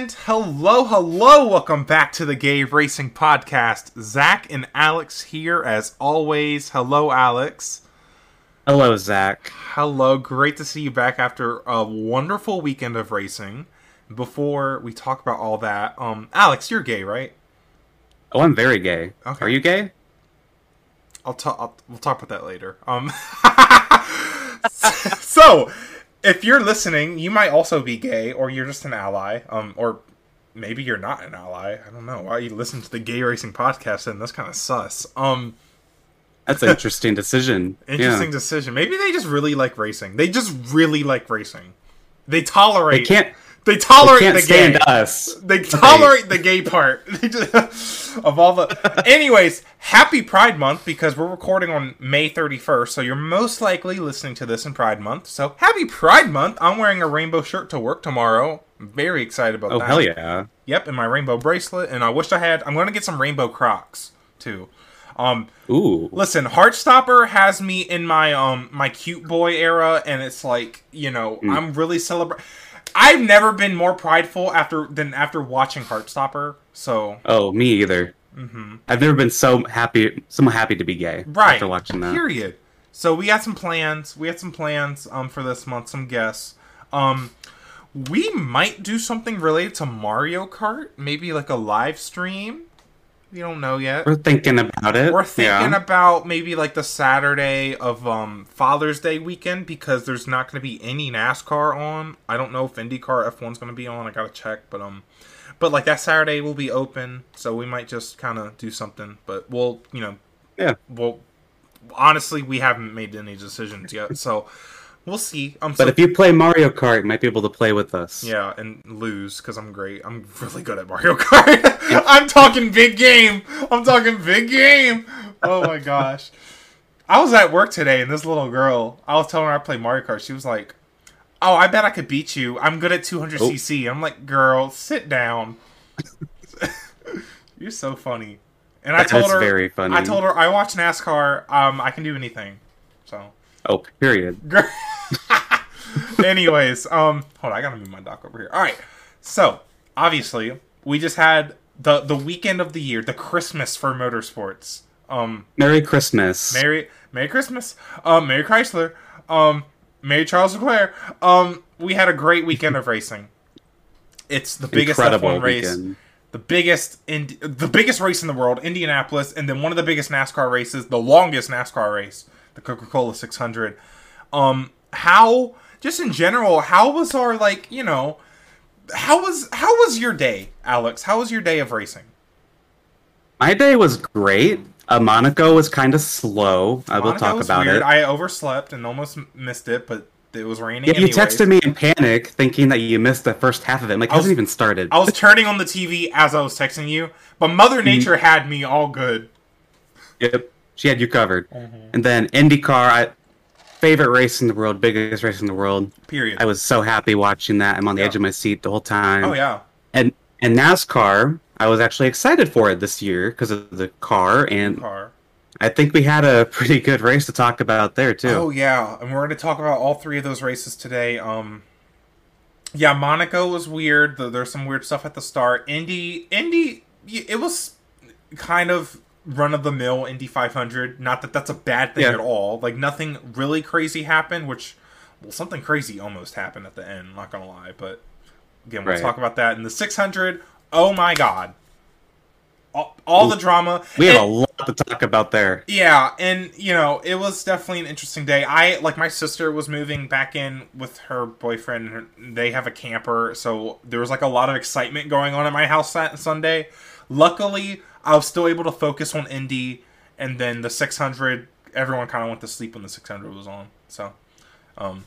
And hello, hello, welcome back to the Gay Racing Podcast. Zack and Alex here as always. Hello, Alex. Hello, Zack. Hello, great to see you back after a wonderful weekend of racing. Before we talk about all that, um, Alex, you're gay, right? Oh, I'm very gay. Okay. Are you gay? I'll talk. We'll talk about that later. Um, so if you're listening, you might also be gay, or you're just an ally, um, or maybe you're not an ally. I don't know why you listen to the Gay Racing Podcast, and that's kind of sus. Um, That's an interesting decision. interesting Yeah. decision. Maybe they just really like racing. They just really like racing. They tolerate. They can't. They They tolerate can't the stand gay. us. They tolerate the gay part of all the. Anyways, happy Pride Month because we're recording on May 31st, so you're most likely listening to this in Pride Month. So happy Pride Month! I'm wearing a rainbow shirt to work tomorrow. I'm very excited about Oh that. hell yeah! Yep, and my rainbow bracelet, and I wish I had. I'm gonna get some rainbow Crocs too. Um, Ooh, listen, Heartstopper has me in my um my cute boy era, and it's like you know Mm. I'm really celebrating. I've never been more prideful after than after watching Heartstopper. So oh me either. I've never been so happy, so happy to be gay Mm-hmm. right after watching that. Period. So we had some plans. We had some plans um for this month. Some guests. Um, we might do something related to Mario Kart. Maybe like a live stream. We don't know yet. We're thinking about it. We're thinking yeah. about maybe like the Saturday of um, Father's Day weekend because there's not going to be any NASCAR on. I don't know if IndyCar F1's going to be on. I got to check, but um, but like that Saturday will be open, so we might just kind of do something. But we'll, you know, Yeah. well, honestly, we haven't made any decisions yet, so we'll see. Um, But so- if you play Mario Kart, you might be able to play with us. yeah, and lose because I'm great. I'm really good at Mario Kart. I'm talking big game. I'm talking big game. Oh my gosh. I was at work today, and this little girl, I was telling her I play Mario Kart. She was like, "Oh, I bet I could beat you. I'm good at 200 Oh. cc." I'm like, "Girl, sit down." You're so funny. And I That told her, very funny. I told her I watch NASCAR. Um, I can do anything. So. Oh, period. Anyways, um, hold on, I gotta move my dock over here. All right, so obviously we just had the the weekend of the year, the Christmas for motorsports. Um, Merry Christmas. Merry Merry Christmas, um, Merry Chrysler, um, Merry Charles Leclerc. Um, we had a great weekend of racing. It's the biggest Incredible F1 race, weekend. the biggest in the biggest race in the world, Indianapolis, and then one of the biggest NASCAR races, the longest NASCAR race, the Coca Cola 600. Um, how just in general, how was our like you know, how was how was your day, Alex? How was your day of racing? My day was great. Uh, Monaco was kind of slow. I will talk about weird. it. I overslept and almost m- missed it, but it was raining. Yeah, you texted me in panic, thinking that you missed the first half of it. I'm like, it was- hasn't even started. I was turning on the TV as I was texting you, but Mother Nature had me all good. Yep, she had you covered. Mm-hmm. And then IndyCar, I, favorite race in the world, biggest race in the world. Period. I was so happy watching that. I'm on the Yeah. edge of my seat the whole time. oh yeah. And and NASCAR, I was actually excited for it this year because of the car, and Car. I think we had a pretty good race to talk about there too. Oh yeah, and we're going to talk about all three of those races today. Um, yeah, Monaco was weird. There's some weird stuff at the start. Indy, Indy, it was kind of run of the mill Indy 500. Not that that's a bad thing Yeah. at all. Like nothing really crazy happened. Which, well, something crazy almost happened at the end. Not gonna lie, but again, we'll Right. talk about that. in the 600, oh my god, all, all the drama. we have And- a lot to talk about there. yeah, and you know, it was definitely an interesting day. I like my sister was moving back in with her boyfriend. and her- They have a camper, so there was like a lot of excitement going on at my house that Sunday. Luckily, I was still able to focus on Indy, and then the 600. Everyone kind of went to sleep when the 600 was on. So, um,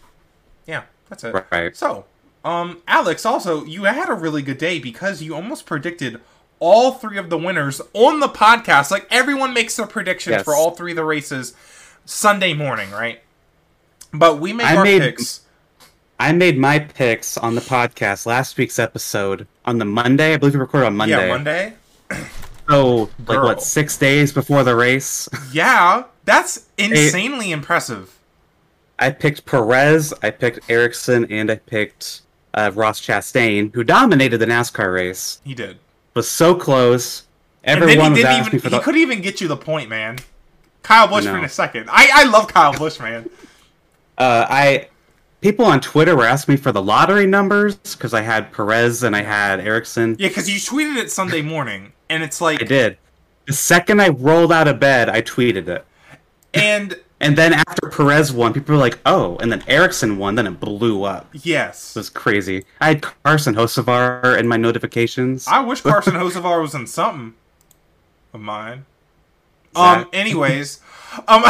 yeah, that's it. Right. So, um, Alex, also you had a really good day because you almost predicted all three of the winners on the podcast. Like everyone makes their predictions Yes. for all three of the races Sunday morning, right? But we make I our made- picks. I made my picks on the podcast last week's episode on the Monday. I believe we recorded on Monday. Yeah, Monday. So like Girl. what six days before the race, Yeah, that's insanely impressive. I picked Perez, I picked Ericsson, and I picked uh, Ross Chastain, who dominated the NASCAR race, He did. was so close. Everyone he was didn't asking even. for He the. couldn't even get you the point, man. Kyle Busch for No. a second. I I love Kyle Busch, man. Uh, I people on Twitter were asking me for the lottery numbers because I had Perez and I had Ericsson. Yeah, because you tweeted it Sunday morning, and it's like, I did. The second I rolled out of bed, I tweeted it. and And then after Perez won, people were like, "Oh!" And then Ericsson won. Then it blew up. yes, It was crazy. I had Carson Hocevar in my notifications. I wish Carson Hocevar was in something of mine. Zack. Um. Anyways, um,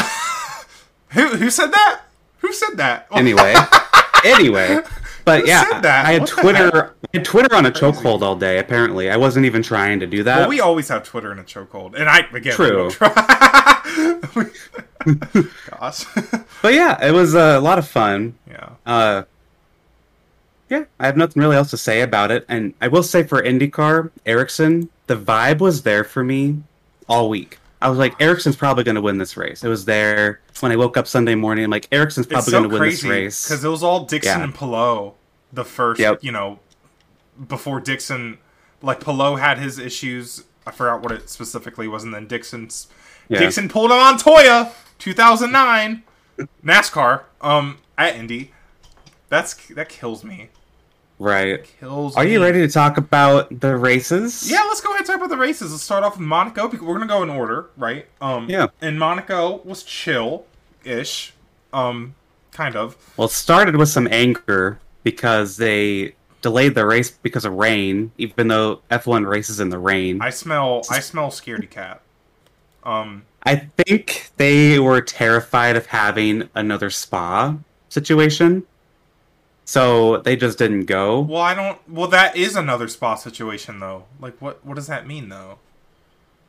who who said that? Who said that? anyway, anyway. But Who yeah? I had What Twitter. I had Twitter on a chokehold all day. Apparently, I wasn't even trying to do that. Well, we always have Twitter in a chokehold, and I again. True. we don't try. Gosh. but yeah, it was a lot of fun. yeah. Uh, yeah, I have nothing really else to say about it. And I will say for IndyCar, Ericsson, the vibe was there for me all week. I was like, Ericsson's probably going to win this race. It was there when I woke up Sunday morning. I'm like, Ericsson's It's probably so going to win this race. because it was all Dixon Yeah. and Palou. The first, Yep. you know, before Dixon, like Palou had his issues. I forgot what it specifically was, and then Dixon's Yeah. Dixon pulled a Montoya, 2009 NASCAR, um, at Indy. That's that kills me. Right. Kills. Are you ready to talk about the races? Yeah, let's go ahead and talk about the races. Let's start off with Monaco because we're gonna go in order, right? Um, Yeah. And Monaco was chill-ish, um, kind of. Well, it started with some anger because they delayed the race because of rain, even though F1 races in the rain. I smell. I smell scaredy cat. Um, I think they were terrified of having another spa situation. So they just didn't go. well, I don't. Well, that is another spa situation, though. Like, what? What does that mean, though?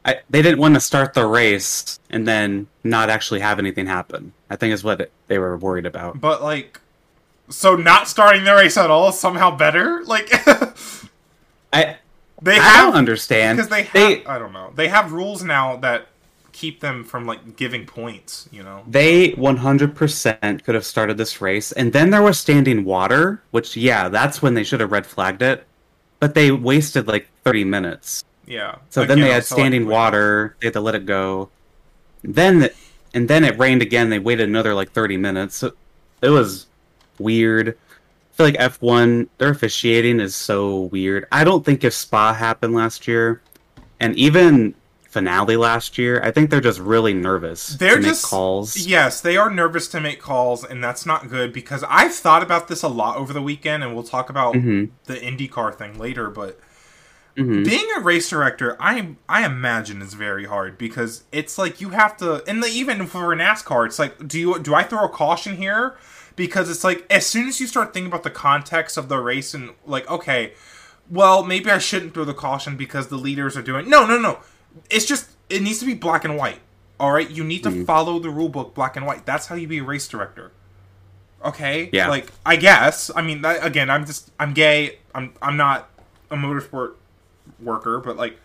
I, they didn't want to start the race and then not actually have anything happen. I think is what it, they were worried about. But like, so not starting the race at all is somehow better. Like, I they I have don't understand because they have. they I don't know. They have rules now that keep them from like giving points. You know. they 100% could have started this race and then there was standing water, which yeah, that's when they should have red flagged it. But they wasted like 30 minutes. Yeah. So then they had standing water. They had to let it go. Then and then it rained again. They waited another like thirty minutes. So it was weird. I feel like F one their officiating is so weird. I don't think if Spa happened last year, and even finale last year, I think they're just really nervous They're to make just calls. Yes, they are nervous to make calls, and that's not good because I've thought about this a lot over the weekend, and we'll talk about Mhm. the IndyCar thing later. But Mhm. being a race director, I I imagine is very hard because it's like you have to, and the, even for NASCAR, it's like, do you do I throw a caution here? Because it's like as soon as you start thinking about the context of the race and like, okay, well maybe I shouldn't throw the caution because the leaders are doing no no no. It's just it needs to be black and white. All right, you need to Mm-hmm. follow the rule book black and white. That's how you be a race director. Okay, Yeah. like I guess. I mean, that, again, I'm just I'm gay. I'm I'm not a motorsport worker, but like,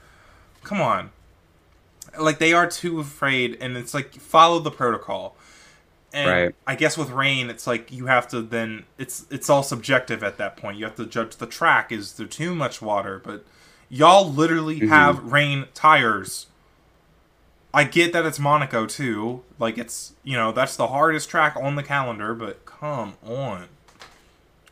come on. Like they are too afraid, and it's like follow the protocol. And Right. I guess with rain, it's like you have to then it's it's all subjective at that point. You have to judge the track. Is there too much water? But y'all literally mm-hmm. have rain tires. I get that it's Monaco too. Like it's you know that's the hardest track on the calendar. But come on,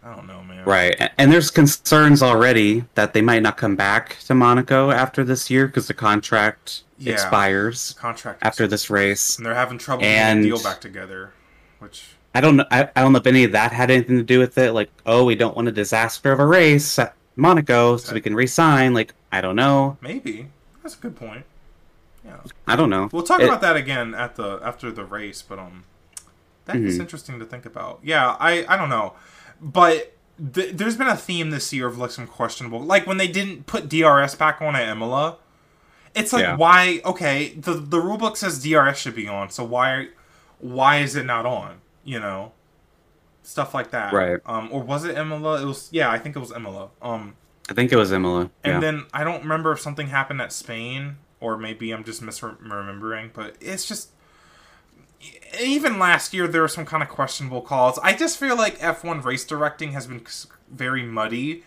I don't know, man. Right, and there's concerns already that they might not come back to Monaco after this year because the contract Yeah. expires Contract after this race. and they're having trouble And- getting a deal back together, which I don't know. I, I don't know if any of that had anything to do with it. Like, oh, we don't want a disaster of a race Monaco, so we can resign. Like, I don't know. maybe that's a good point. Yeah, I don't know. we'll talk It- about that again at the after the race, but um, that is Mhm. interesting to think about. Yeah, I I don't know, but. Th- there's been a theme this year of like some questionable, like when they didn't put DRS back on at Imola. It's like Yeah. why? Okay, the the rule book says DRS should be on, so why why is it not on? You know, stuff like that. Right. Um, or was it Imola? It was. Yeah, I think it was Imola. Um, I think it was Imola. and yeah. then I don't remember if something happened at Spain, or maybe I'm just misremembering. But it's just even last year there were some kind of questionable calls. I just feel like F1 race directing has been very muddy,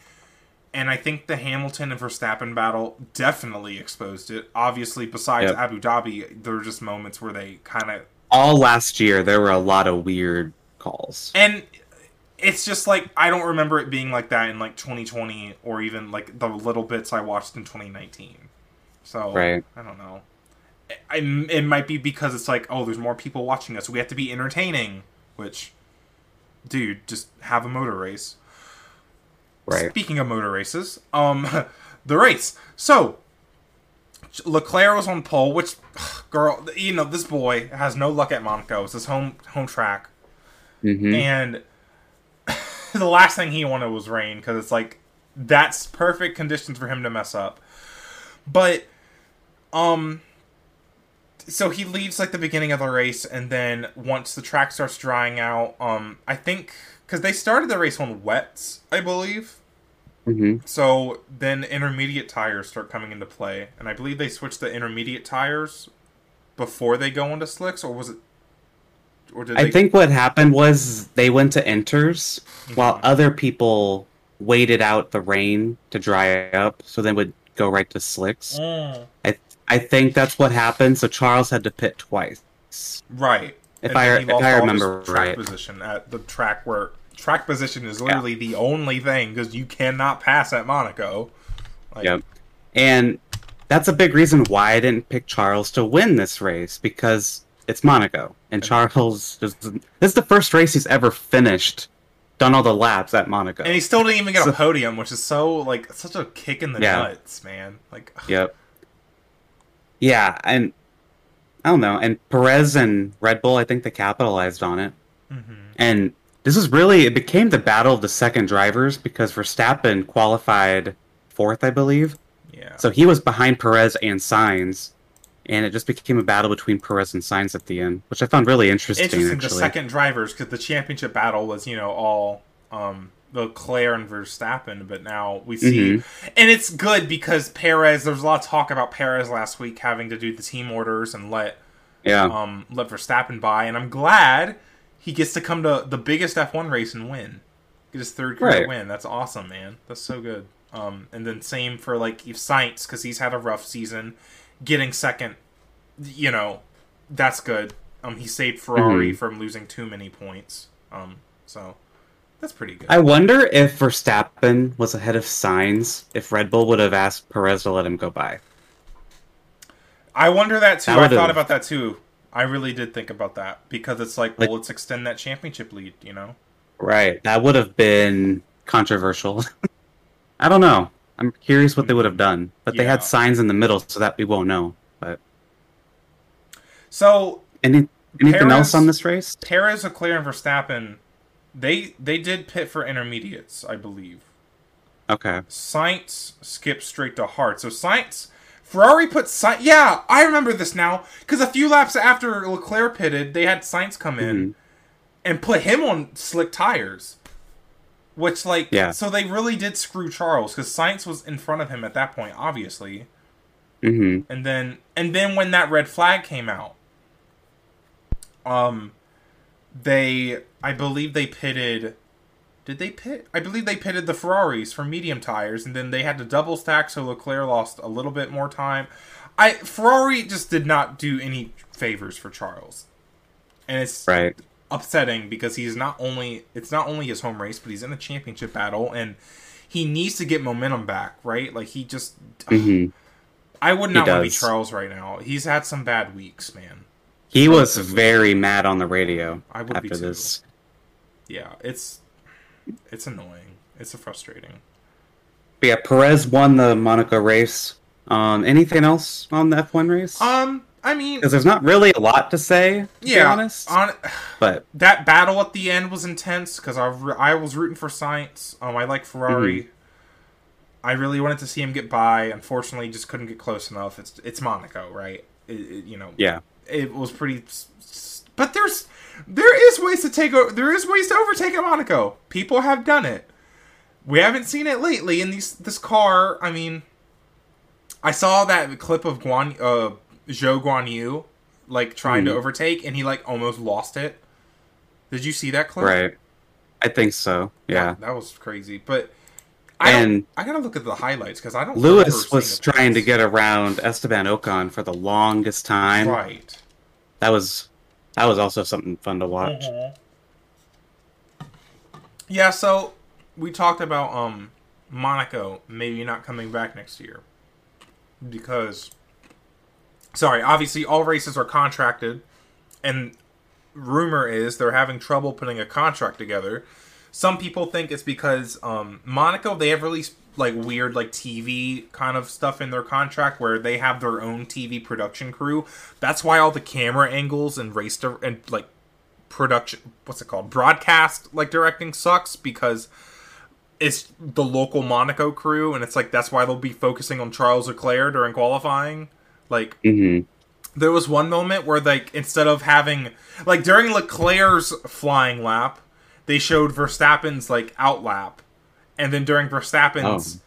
and I think the Hamilton and Verstappen battle definitely exposed it. Obviously, besides Yep. Abu Dhabi, there were just moments where they kind of All last year, there were a lot of weird calls. and it's just like I don't remember it being like that in like 2020 or even like the little bits I watched in 2019. So Right. I don't know. I, it might be because it's like oh, there's more people watching us. We have to be entertaining. Which, dude, just have a motor race. Right. Speaking of motor races, um, the race. So Leclerc was on pole, which girl, you know, this boy has no luck at Monaco. It's his home home track hmm and the last thing he wanted was rain because it's like that's perfect conditions for him to mess up. But um so he leaves like the beginning of the race and then once the track starts drying out um i think because they started the race on wets i believe. Hmm so then intermediate tires start coming into play and i believe they switched the intermediate tires before they go into slicks or was it or did I they think what happened was they went to inters while Mhm. other people waited out the rain to dry up, so they would go right to slicks. Mm. I I think that's what happened. So Charles had to pit twice. Right. If And I if I remember track right. position at the track where track position is literally the only thing because you cannot pass at Monaco. Like, Yep. And that's a big reason why I didn't pick Charles to win this race because it's Monaco and Charles is, this is the first race he's ever finished, done all the laps at Monaco. And he still didn't even get a podium, which is so like such a kick in the Yeah. nuts, man. Like, Yep. Yeah, and I don't know. And Perez and Red Bull, I think they capitalized on it. mhm. And this is really it became the battle of the second drivers because Verstappen qualified fourth, I believe. yeah. So he was behind Perez and Sainz, and it just became a battle between Perez and Sainz at the end, which I found really interesting. Interesting. actually, The second drivers because the championship battle was you know all um Leclerc and Verstappen, but now we see, Mm-hmm. and it's good because Perez. There's a lot of talk about Perez last week having to do the team orders and let yeah, um, let Verstappen by, and I'm glad he gets to come to the biggest F1 race and win. Get his third career Right. win. That's awesome, man. That's so good. Um, and then same for like Eve Sainz because he's had a rough season. Getting second, you know, that's good. Um, he saved Ferrari Mhm. from losing too many points. Um, so that's pretty good. I wonder if Verstappen was ahead of Sainz, if Red Bull would have asked Perez to let him go by. I wonder that too. That I thought about that too. I really did think about that because it's like, Like- well, let's extend that championship lead. You know. Right, that would have been controversial. I don't know. I'm curious what they would have done, but they had Sainz in the middle so that we won't know. But So any anything Perez- else on this race? Perez, Leclerc, and Verstappen, they they did pit for intermediates, I believe. Okay. Sainz skipped straight to hard. So Sainz, Ferrari put Sainz. Yeah, I remember this now because a few laps after Leclerc pitted, they had Sainz come in Mhm. and put him on slick tires. Which like Yeah. so they really did screw Charles because Sainz was in front of him at that point, obviously. hmm and then and then when that red flag came out um they i believe they pitted did they pit i believe they pitted the ferraris for medium tires and then they had to double stack so leclerc lost a little bit more time i ferrari just did not do any favors for charles and it's Right. Upsetting because he's not only it's not only his home race but he's in a championship battle and he needs to get momentum back right like he just hmm I would not want to be. Charles right now. He's had some bad weeks, man. He was very mad on the radio I would after this. Yeah, it's it's annoying. It's frustrating. But yeah, Perez won the Monaco race. Um, anything else on the F1 race? Um, I mean, Because there's not really a lot to say, to be yeah, honest. on But that battle at the end was intense because I I was rooting for Sainz. Um, I like Ferrari. Mm-hmm. I really wanted to see him get by. Unfortunately, just couldn't get close enough. It's it's Monaco, right? It, it- you know, yeah, it was pretty. But there's there is ways to take o- there is ways to overtake at Monaco. People have done it. We haven't seen it lately in these this car. I mean, I saw that clip of Guan uh Zhou Guan Yu like trying to Mhm. overtake, and he like almost lost it. Did you see that clip? Right. I think so. Yeah. That, that was crazy. But I And I gotta look at the highlights because I don't. Lewis was trying to get around Esteban Ocon for the longest time. right. That was that was also something fun to watch. Mhm. Yeah, so we talked about um Monaco maybe not coming back next year because sorry, obviously all races are contracted and rumor is they're having trouble putting a contract together. Some people think it's because um Monaco they have released like weird like TV kind of stuff in their contract where they have their own TV production crew. That's why all the camera angles and race di- and like production what's it called broadcast like directing sucks because it's the local Monaco crew and it's like that's why they'll be focusing on Charles Leclerc during qualifying like hmm there was one moment where like instead of having like during Leclerc's flying lap they showed Verstappen's like out lap and then during Verstappen's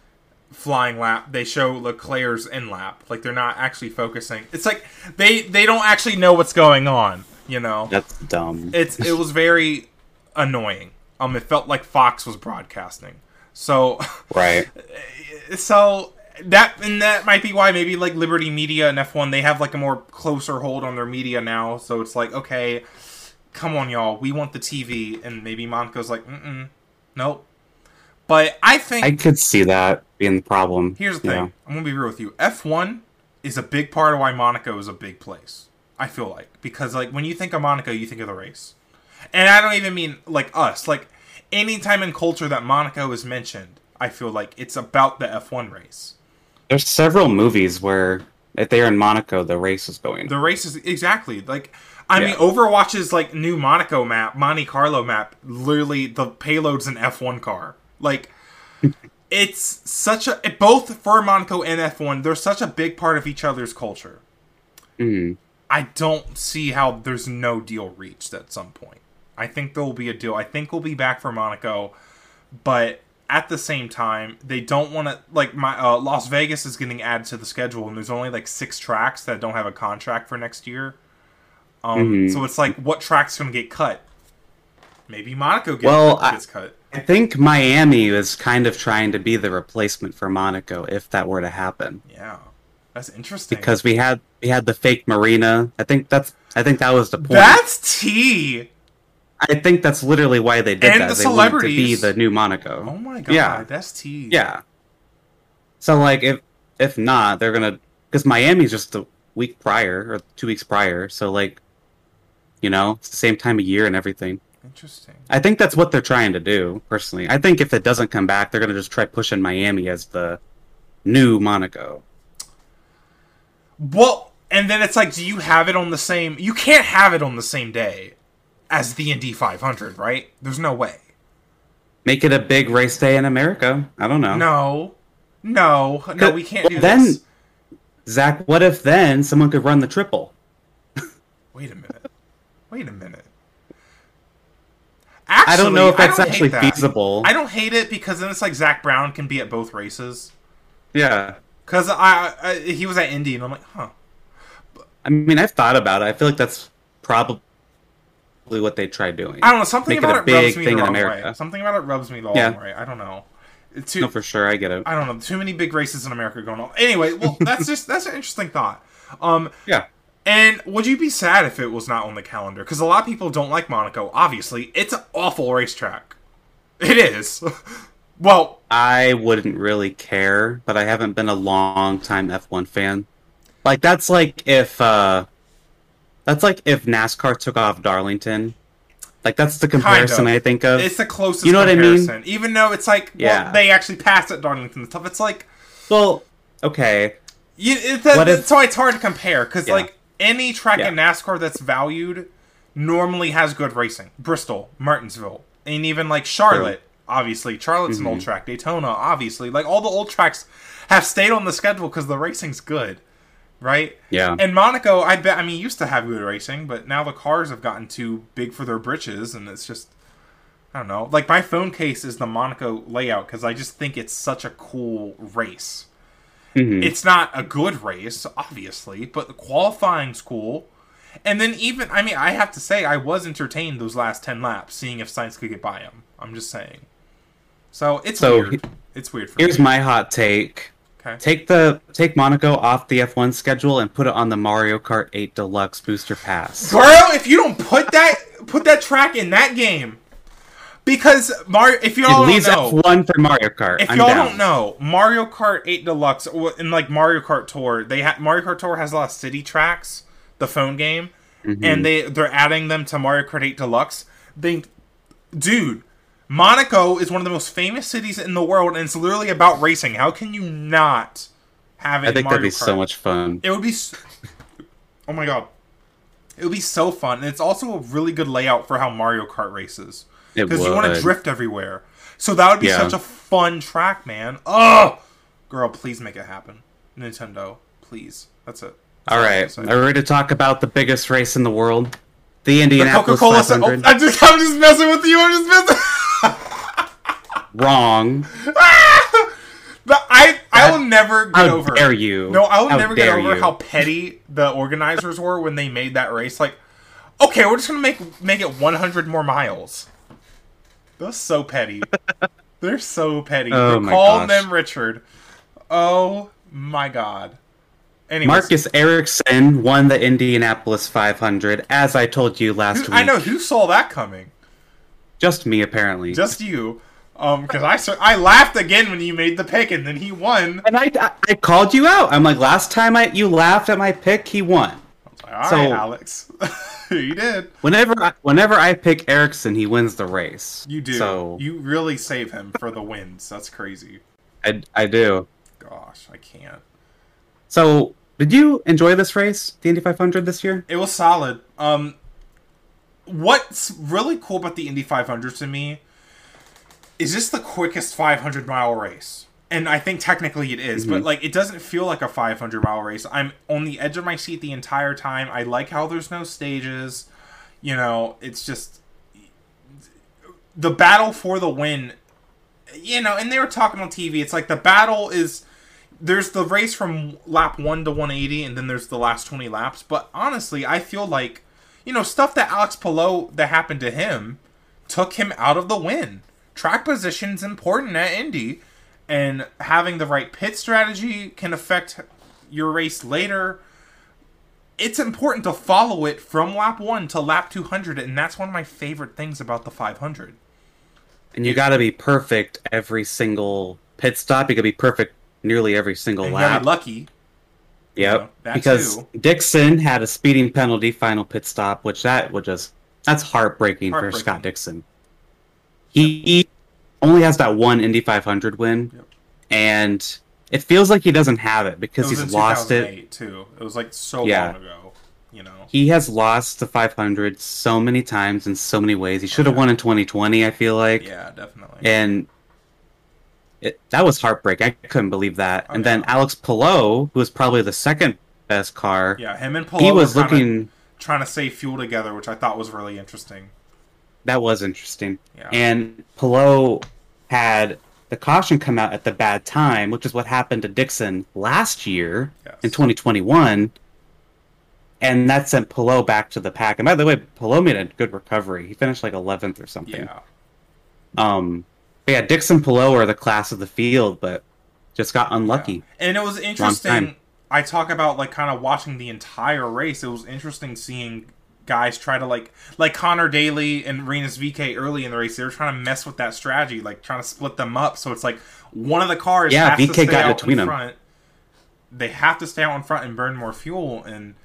flying lap they show Leclerc's in lap like they're not actually focusing it's like they they don't actually know what's going on you know That's dumb. it's it was very annoying. Um, it felt like Fox was broadcasting. So, right. so that and that might be why maybe like Liberty Media and F1 they have like a more closer hold on their media now. So it's like okay, come on y'all, we want the TV, and maybe Monaco's like, mm nope. But I think I could see that being the problem. Here's the thing. know. I'm gonna be real with you. F1 is a big part of why Monaco is a big place. I feel like because like when you think of Monaco, you think of the race, and I don't even mean like us. Like anytime in culture that Monaco is mentioned, I feel like it's about the F1 race. There's several movies where if they're in Monaco, the race is going. The race is exactly like. I Yeah. mean, Overwatch's like new Monaco map, Monte Carlo map. Literally, the payload's an F1 car. Like, it's such a it- both for Monaco and F1. They're such a big part of each other's culture. Mhm. I don't see how there's no deal reached at some point. I think there will be a deal. I think we'll be back for Monaco, but at the same time, they don't want to like my uh, Las Vegas is getting added to the schedule, and there's only like six tracks that don't have a contract for next year. Um, Mhm. so it's like, what track's going to get cut? Maybe Monaco gets, Well, I- cut. I think Miami is kind of trying to be the replacement for Monaco if that were to happen. Yeah, that's interesting. Because we had we had the fake marina. I think that's I think that was the point. that's T. I think that's literally why they did And that. the they wanted to be the new Monaco. Oh my god, Yeah. that's T. Yeah. So like if if not, they're gonna because Miami's just a week prior or two weeks prior. So like, you know, it's the same time of year and everything. Interesting. I think that's what they're trying to do. Personally, I think if it doesn't come back, they're gonna just try pushing Miami as the new Monaco. Well, and then it's like, do you have it on the same? You can't have it on the same day as the Indy 500, right? There's no way. Make it a big race day in America. I don't know. No, no, no. We can't do then- this. Zack, what if then someone could run the triple? Wait a minute. Wait a minute. I don't know if that's actually that. feasible. I don't hate it because then it's like Zak Brown can be at both races. Yeah. Because I, I he was at Indy and I'm like, huh. I mean, I've thought about it. I feel like that's probably what they tried doing. I don't know. Something Make about a it, rubs big me thing the in wrong America. way. Something about it rubs me the Yeah. wrong way. I don't know. Too, No, for sure, I get it. I don't know. Too many big races in America going on. Anyway, well, that's just that's an interesting thought. Um, Yeah. and would you be sad if it was not on the calendar? Because a lot of people don't like Monaco. Obviously, it's an awful racetrack. It is. well, I wouldn't really care, but I haven't been a long time F1 fan. Like that's like if uh that's like if NASCAR took off Darlington. Like that's the comparison I think of. it's the closest. You know what I mean? Even though it's like, Yeah. well, they actually passed at Darlington and stuff. It's like, Well, okay. you, it, that, if- so it's hard to compare because Yeah. like any track Yeah. in NASCAR that's valued normally has good racing. Bristol, Martinsville, and even like Charlotte. Obviously, Charlotte's an old Mm-hmm. track. Daytona, obviously, like all the old tracks have stayed on the schedule because the racing's good, right? Yeah. And Monaco, I bet. I mean, used to have good racing, but now the cars have gotten too big for their britches, and it's just. I don't know. Like my phone case is the Monaco layout because I just think it's such a cool race. Mhm. It's not a good race, obviously, but the qualifying's cool. And then even I mean I have to say I was entertained those last ten laps, seeing if Sainz could get by him. I'm just saying. So it's So, weird. It's weird for me. Here's me. my hot take. Okay. Take the take Monaco off the F1 schedule and put it on the Mario Kart 8 Deluxe Booster Pass. Bro, if you don't put that put that track in that game, because Mario, if you It all don't know, F1 for Mario Kart. if I'm y'all down. don't know, Mario Kart 8 Deluxe and like Mario Kart Tour, they ha- Mario Kart Tour has a lot of city tracks, the phone game, Mm-hmm. and they they're adding them to Mario Kart 8 Deluxe. They, dude, Monaco is one of the most famous cities in the world, and it's literally about racing. How can you not have it? I in think Mario that'd be Kart? so much fun. It would be. s- Oh my god. It would be so fun. And it's also a really good layout for how Mario Kart races. Because you want to drift everywhere. So that would be Yeah. such a fun track, man. Oh! Girl, please make it happen. Nintendo. Please. That's it. That's All right, are we ready to talk about the biggest race in the world? The The Indianapolis Coca-Cola. 500. Oh, I just, I'm just messing with you. I'm just messing. Wrong. But I, I will never get How over. dare you? No, I will How never get over you. how petty the organizers were when they made that race. Like, okay, we're just gonna make make it 100 more miles. That's so petty. They're so petty. Oh They're calling gosh. them Richard. Oh my god. Anyways, Marcus Ericsson won the Indianapolis 500, as I told you last week. I know who saw that coming. Just me, apparently. Just you. Um, because I cer- I laughed again when you made the pick, and then he won. and I, I, I called you out. I'm like, last time I you laughed at my pick, he won. All right, So- Alex, you did. Whenever I, whenever I pick Ericsson, he wins the race. You do. So You really save him for the wins. That's crazy. I, I do. Gosh, I can't. So did you enjoy this race, the Indy 500 this year? It was solid. Um, what's really cool about the Indy 500 to me is this the quickest 500 mile race? And I think technically it is, but mhm. like it doesn't feel like a 500 mile race. I'm on the edge of my seat the entire time. I like how there's no stages. You know, it's just the battle for the win. You know, and they were talking on TV. It's like the battle is there's the race from lap 1 to 180 and then there's the last 20 laps but honestly i feel like you know stuff that alex Palou that happened to him took him out of the win track position's important at indy and having the right pit strategy can affect your race later it's important to follow it from lap 1 to lap 200 and that's one of my favorite things about the 500 And you got to be perfect every single pit stop. You got to be perfect nearly every single and lap. lucky Yep. know, because too. Dixon had a speeding penalty final pit stop, which that would just that's heartbreaking, for Scott Dixon. He only has that one Indy 500 win, Yep. and it feels like he doesn't have it it because was he's lost it. too it was like so Yeah. long ago you know He has lost the 500 so many times in so many ways. He should have yeah. won in 2020. I feel like, Yeah, definitely. and it, that was heartbreak. I couldn't believe that. Oh, and then. Alex Palou, who was probably the second best car, yeah, him and Paul he was were looking. trying to save fuel together, which I thought was really interesting. That was interesting. Yeah. And Palou had the caution come out at the bad time, which is what happened to Dixon last year Yes. in 2021. And that sent Palou back to the pack. And by the way, Palou made a good recovery. He finished like 11th or something. Yeah. Um, but yeah, Dixon Palou are the class of the field, but just got unlucky. Yeah. And it was interesting. I talk about like kind of watching the entire race. It was interesting seeing guys try to like like Conor Daly and Rinus VeeKay early in the race. They were trying to mess with that strategy, like trying to split them up. So it's like one of the cars Yeah, has to VeeKay stay got out between in 'em. front. They have to stay out in front and burn more fuel. And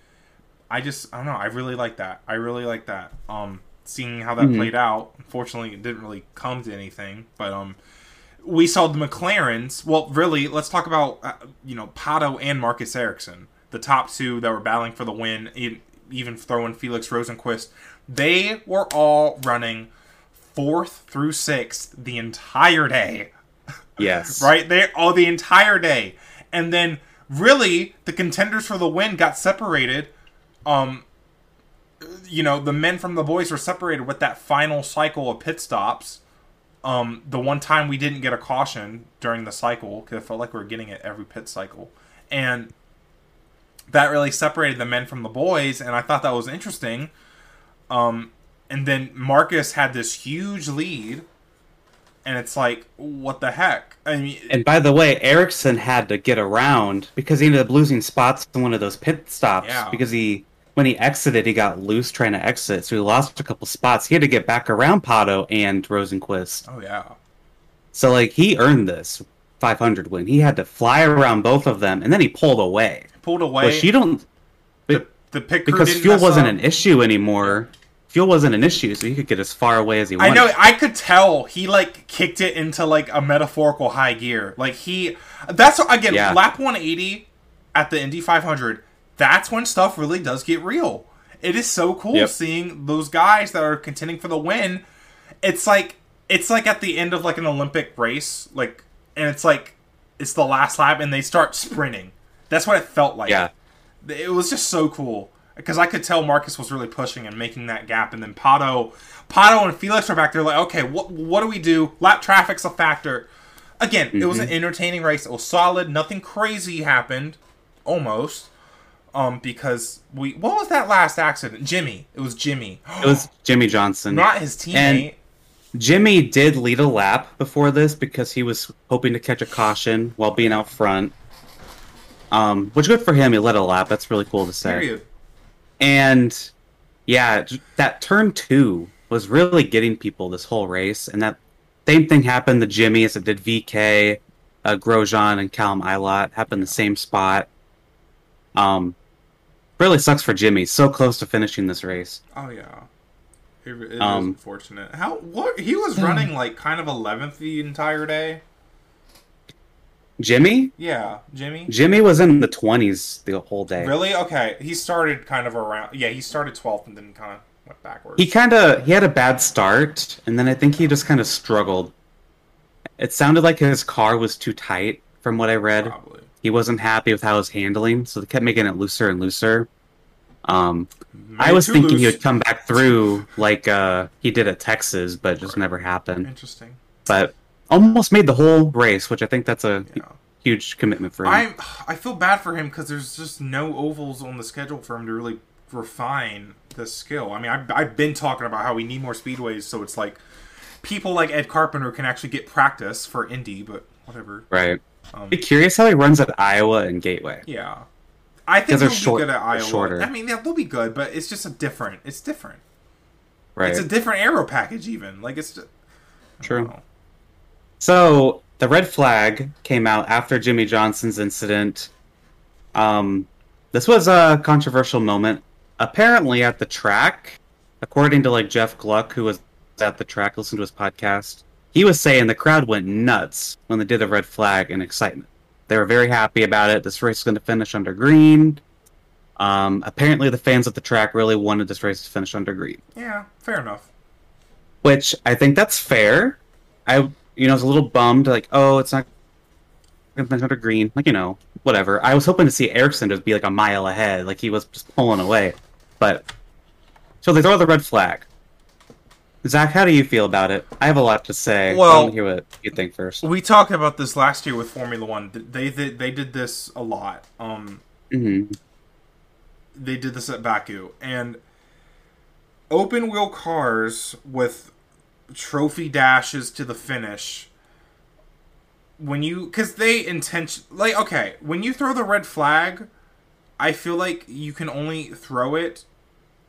I just I don't know. I really like that. I really like that. Um, seeing how that Mhm. played out. Unfortunately, it didn't really come to anything. But um, we saw the McLarens. Well, really, let's talk about uh, you know Pato and Marcus Ericsson, the top two that were battling for the win. e- Even throwing Felix Rosenqvist, they were all running fourth through sixth the entire day. Yes. Right? They all the entire day, and then really the contenders for the win got separated. Um, you know, the men from the boys were separated with that final cycle of pit stops. Um, the one time we didn't get a caution during the cycle because it felt like we were getting it every pit cycle, and that really separated the men from the boys, and I thought that was interesting. Um, and then Marcus had this huge lead, and it's like, what the heck? I mean, And by the way, Ericsson had to get around because he ended up losing spots in one of those pit stops Yeah. because he when he exited he got loose trying to exit, so he lost a couple spots. He had to get back around Pato and Rosenqvist. oh yeah, So like he earned this 500 win. He had to fly around both of them and then he pulled away. pulled away. Which you don't the, the crew because fuel wasn't up. an issue anymore. Fuel wasn't an issue, so he could get as far away as he wanted. I know. I could tell he like kicked it into like a metaphorical high gear. Like he, that's again Yeah. lap 180 at the Indy 500. That's when stuff really does get real. It is so cool Yep. seeing those guys that are contending for the win. It's like it's like at the end of like an Olympic race, like, and it's like it's the last lap, and they start sprinting. That's what it felt like. Yeah. it was just so cool because I could tell Marcus was really pushing and making that gap, and then Pato, Pato and Felix are back there like, okay, what what do we do? Lap traffic's a factor. Again, it was an entertaining race. It was solid. Nothing crazy happened, almost. Um, because we what was that last accident? Jimmy. It was Jimmy, It was Jimmie Johnson. not his teammate. Jimmy did lead a lap before this because he was hoping to catch a caution while being out front. Um, which good for him. He led a lap. That's really cool to say. And yeah, that turn two was really getting people this whole race, and that same thing happened to Jimmy as it did VeeKay, uh, Grosjean, and Callum Ilott happened the same spot. Um, really sucks for Jimmy. So close to finishing this race. Oh yeah. It, it is Um, unfortunate. How what he was running like kind of eleventh the entire day. Jimmy, Yeah, Jimmy. Jimmy was in the twenties the whole day. Really? Okay. He started kind of around. Yeah, he started 12th and then kind of went backwards. He kind of he had a bad start, and then I think he just kind of struggled. It sounded like his car was too tight, from what I read. Probably. He wasn't happy with how it was handling, so they kept making it looser and looser. Um, I was thinking he would come back through like uh, he did at Texas, but it just never happened. Interesting. But almost made the whole race, which I think that's a Yeah. huge commitment for him. I I feel bad for him because there's just no ovals on the schedule for him to really refine the skill. I mean, I've, I've been talking about how we need more speedways, so it's like people like Ed Carpenter can actually get practice for Indy, but whatever. right. Um, Be curious how he runs at Iowa and Gateway. yeah, I think they'll short- be good at Iowa. shorter. I mean, yeah, they'll be good, but it's just a different. It's different. Right. It's a different aero package, even. Like it's. Just, True. So the red flag came out after Jimmie Johnson's incident. Um, this was a controversial moment. Apparently, at the track, according to like Jeff Gluck, who was at the track, listened to his podcast, he was saying the crowd went nuts when they did the red flag in excitement. They were very happy about it. This race is going to finish under green. Um, apparently, the fans at the track really wanted this race to finish under green Yeah, fair enough. which I think that's fair. I, you know, was a little bummed, like, oh, it's not going to finish under green. Like, you know, whatever. I was hoping to see Ericsson just be like a mile ahead, like he was just pulling away. But, so they throw the red flag. Zack, how do you feel about it? I have a lot to say. Well- I want to hear what you think first. We talked about this last year with Formula One. They they, they did this a lot. Um, hmm they did this at Baku and open wheel cars with trophy dashes to the finish. When you because they intention like okay when you throw the red flag, I feel like you can only throw it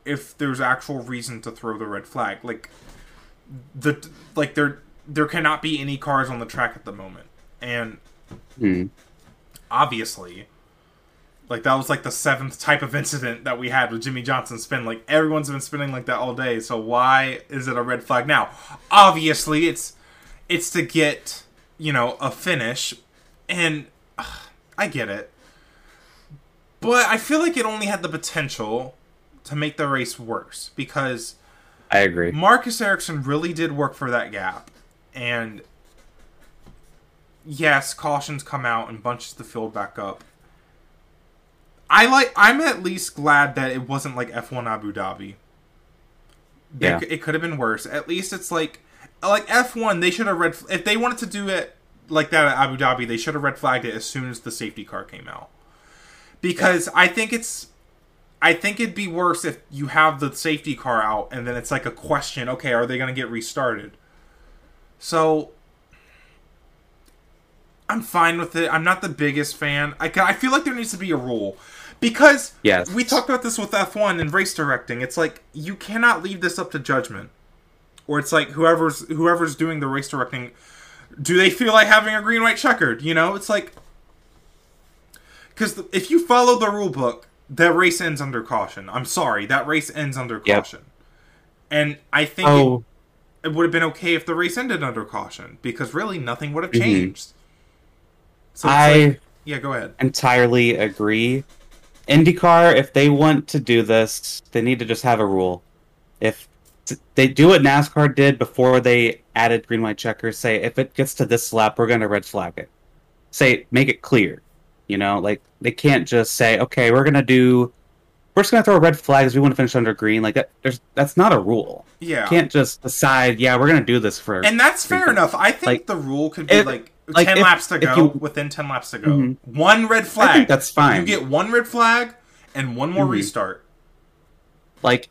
if there's actual reason to throw the red flag. Like the like there there cannot be any cars on the track at the moment and hmm obviously like that was like the seventh type of incident that we had with Jimmie Johnson spin. Like everyone's been spinning like that all day. So why is it a red flag now? Obviously, it's it's to get you know a finish, and ugh, I get it, but I feel like it only had the potential to make the race worse because I agree. Marcus Ericsson really did work for that gap. And yes, cautions come out and bunches the field back up. I like I'm at least glad that it wasn't like F1 Abu Dhabi. They Yeah. It could have been worse. At least it's like like F1 they should have red if they wanted to do it like that at Abu Dhabi, they should have red flagged it as soon as the safety car came out. because I think it's I think it'd be worse if you have the safety car out and then it's like a question, okay, are they going to get restarted? So I'm fine with it. I'm not the biggest fan. I I feel like there needs to be a rule because Yes. we talked about this with F1 and race directing. It's like you cannot leave this up to judgment. Or it's like whoever's whoever's doing the race directing do they feel like having a green white checkered, you know? It's like cuz if you follow the rule book, that race ends under caution. I'm sorry, that race ends under Yep. caution. And I think it- Oh, it would have been okay if the race ended under caution because really nothing would have Mhm. changed. So I like, yeah, go ahead. entirely agree. IndyCar, if they want to do this, they need to just have a rule. If they do what NASCAR did before they added green white checkers, say if it gets to this lap, we're going to red flag it. Say make it clear. You know, like they can't just say, okay, we're going to do, we're just going to throw a red flag as we want to finish under green. Like that, there's that's not a rule. Yeah. You can't just decide, yeah, we're going to do this for. and that's fair Freaking- enough. I think like, the rule could be if- like, like, 10 if- laps to go, you- within 10 laps to go. Mhm. One red flag. I think that's fine. You get one red flag and one more Mhm. restart. like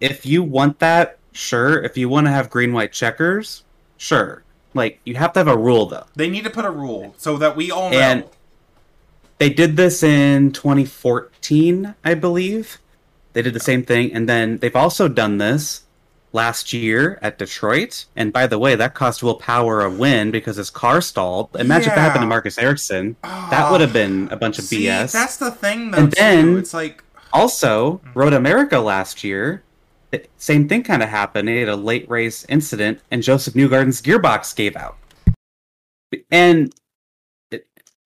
if you want that sure if you want to have green white checkers sure like you have to have a rule though They need to put a rule so that we all know. And- they did this in 2014 i believe they did the same thing and then they've also done this last year at detroit and by the way that cost will power a win because his car stalled imagine if that happened to marcus ericsson oh, that would have been a bunch of See, bs That's the thing, though. And too. then- it's like, Also, Road America last year, same thing kind of happened. They had a late race incident, and Josef Newgarden's gearbox gave out. And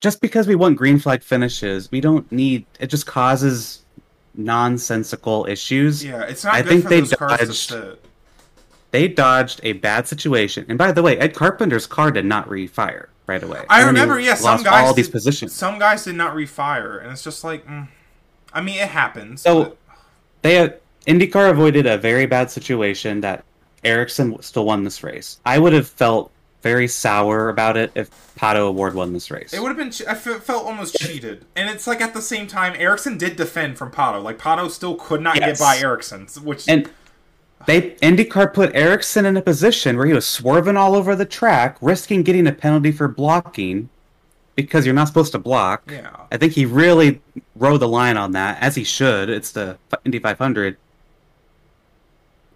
just because we want green flag finishes, we don't need. It just causes nonsensical issues. yeah, it's not I good think for they dodged-. They dodged a bad situation. And by the way, Ed Carpenter's car did not refire right away. I remember, yeah, some lost guys all these did- positions. Some guys did not refire, and it's just like, mm, I mean, it happens. So- but- they had, IndyCar avoided a very bad situation that Ericsson still won this race. I would have felt very sour about it if Pato O'Ward won this race. It would have been. che- I felt almost cheated, and it's like at the same time, Ericsson did defend from Pato. Like Pato still could not get by Ericsson, which and they IndyCar put Ericsson in a position where he was swerving all over the track, risking getting a penalty for blocking because you're not supposed to block. yeah, I think he really rode the line on that, as he should. It's the Indy 500.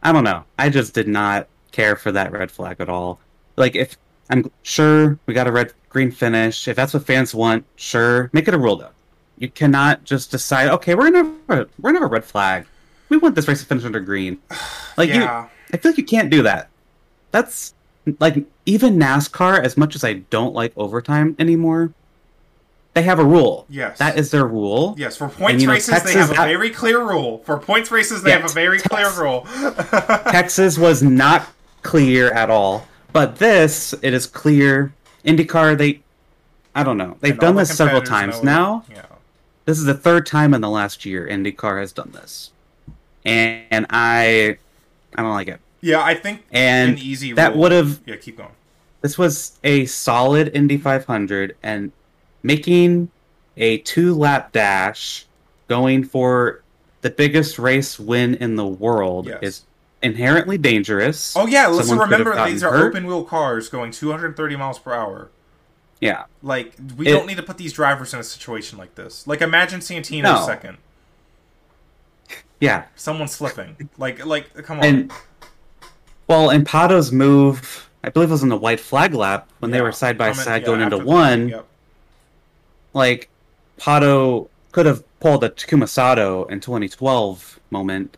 I don't know. I just did not care for that red flag at all. Like, if I'm sure we got a red green finish, if that's what fans want, sure, make it a rule though. You cannot just decide, okay, we're gonna have a, we're gonna have a red flag. We want this race to finish under green. Like you, I feel like you can't do that. That's like even NASCAR, as much as I don't like overtime anymore, they have a rule. yes, That is their rule. yes. For points And, know, races, Texas they have a very clear rule. For points races, they Yeah, have a very clear rule. Texas was not clear at all. But this, it is clear. IndyCar, they, I don't know. They've And done this several times now. Yeah, This is the third time in the last year IndyCar has done this, and, and I, I don't like it. yeah. I think And an easy that would have Yeah, keep going. this was a solid Indy 500 and making a two lap dash going for the biggest race win in the world Yes. is inherently dangerous. Oh yeah, let's Someone remember these are hurt. open wheel cars going 230 miles per hour. Yeah. Like we It- don't need to put these drivers in a situation like this. Like imagine Santino No. second, Yeah. someone slipping. Like like come on. And well, and Pato's move, I believe it was in the white flag lap when they were side by side yeah, going into the- one. Yep. Like Pato could have pulled a Takuma Sato in 2012 moment,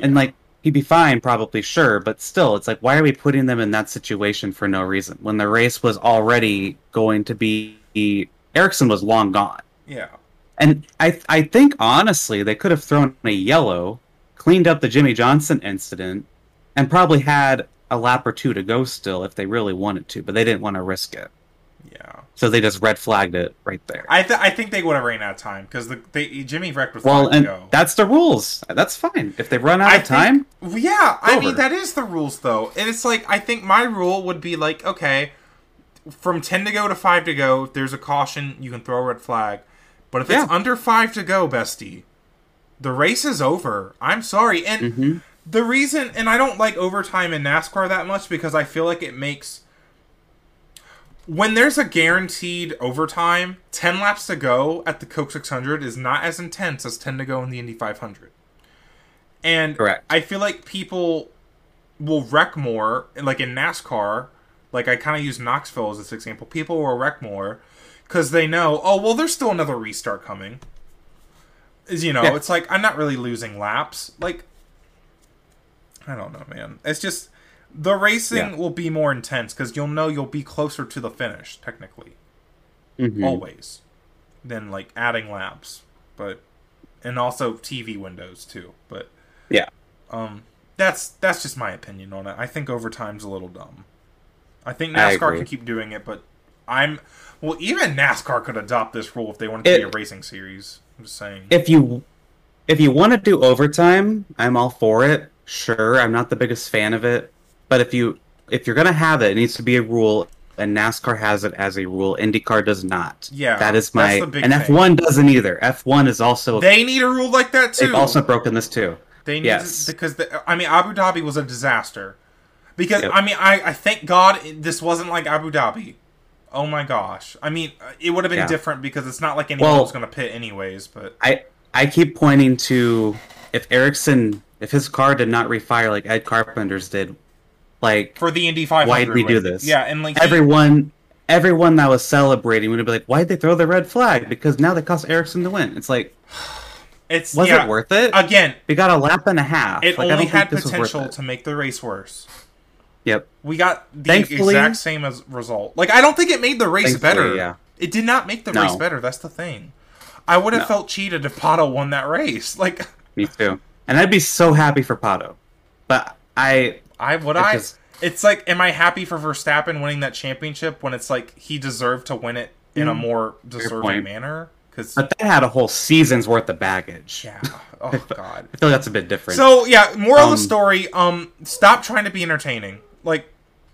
and like he'd be fine, probably sure, but still, it's like why are we putting them in that situation for no reason when the race was already going to be Ericsson was long gone, Yeah. and I I think honestly they could have thrown a yellow, cleaned up the Jimmie Johnson incident, and probably had a lap or two to go still if they really wanted to, but they didn't want to risk it. Yeah. So they just red flagged it right there. I th- I think they would have ran out of time because the they, Jimmie wrecked with well, five to and go. that's the rules. That's fine. If they run out I of time, Well, yeah, I over. mean that is the rules though, and it's like I think my rule would be like okay, from ten to go to five to go, if there's a caution, you can throw a red flag, But if it's under five to go, bestie, the race is over. I'm sorry. And hmm the reason, and I don't like overtime in NASCAR that much because I feel like it makes. When there's a guaranteed overtime, 10 laps to go at the Coke 600 is not as intense as 10 to go in the Indy 500. And Correct. I feel like people will wreck more, like in NASCAR, like I kind of use Knoxville as this example. People will wreck more because they know, oh, well, there's still another restart coming. Is you know, Yeah. it's like I'm not really losing laps. Like, I don't know, man. It's just the racing Yeah. will be more intense because you'll know you'll be closer to the finish, technically, hmm always, than like adding laps. But and also TV windows too. But Yeah. um, that's that's just my opinion on it. I think overtime's a little dumb. I think NASCAR agree. can keep doing it, but I'm well. Even NASCAR could adopt this rule if they wanted to be a racing series. I'm just saying. If you if you want to do overtime, I'm all for it. Sure, I'm not the biggest fan of it, but if you if you're gonna have it, it needs to be a rule. And NASCAR has it as a rule. IndyCar does not. Yeah, that is my. and. F1 doesn't either. F1 is also. they need a rule like that too. they've also broken this too. They need Yes. to, because the, I mean Abu Dhabi was a disaster. Because Yep. I mean I, I thank God this wasn't like Abu Dhabi. Oh my gosh! I mean uh, it would have been Yeah. different because it's not like anyone Well- was going to pit anyways. But I I keep pointing to if Ericsson if his car did not refire like Ed Carpenter's did, like for the Indy 500, Why'd we do this? Yeah, and like everyone everyone that was celebrating would be like, "Why did they throw the red flag? Because now they cost Ericsson to win. It's like, it's was yeah, it worth it? Again, we got a lap and a half. it Like, only had think this was worth potential to make the race worse. Yep. We got the Thankfully- exact same as result. Like I don't think it made the race better. yeah. It did not make the No. race better. That's the thing. I would have No. felt cheated if Pato won that race. Like Me too. And I'd be so happy for Pato. But I I would I. It's like, am I happy for Verstappen winning that championship when it's like he deserved to win it in a more deserving Mm. manner? Because but that had a whole season's worth of baggage. yeah, oh god. I feel like that's a bit different. So yeah, moral of Um, the story: um, stop trying to be entertaining. Like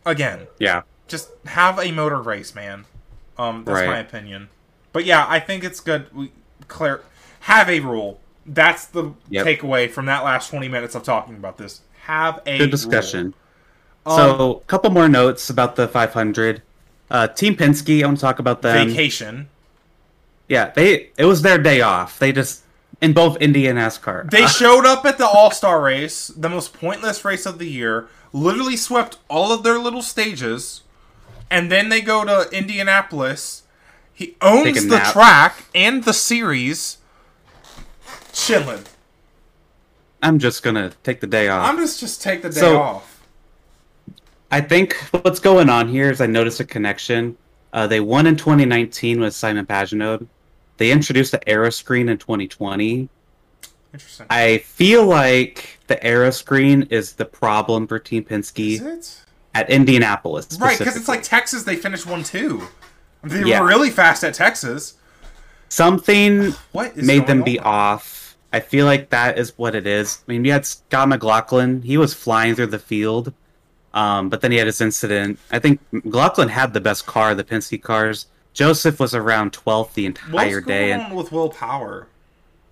again, yeah. just have a motor race, man. Um, that's Right. my opinion. But yeah, I think it's good. We clear have a rule. That's the Yep. takeaway from that last twenty minutes of talking about this. Have a Good discussion. Um, so a couple more notes about the 500. Uh, Team Penske, I want to talk about them. vacation. Yeah, they it was their day off. They just in both Indy and NASCAR. They showed up at the All Star race, the most pointless race of the year, literally swept all of their little stages, and then they go to Indianapolis. He owns the nap. track and the series. Chilling. I'm just gonna take the day off. I'm just just take the day So- off. I think what's going on here is I noticed a connection. Uh, they won in 2019 with Simon Pagenaud. They introduced the Aero Screen in 2020. Interesting. I feel like the Aero Screen is the problem for Team Is Penske it? at Indianapolis. Right, because it's like Texas. They finished one two. They Yeah. were really fast at Texas. something What is made them going be off. I feel like that is what it is. I mean, we had Scott McLaughlin. He was flying through the field, um, but then he had his incident. I think McLaughlin had the best car, the Penske cars. Josef was around 12th the What's entire going day, and, on with Will Power?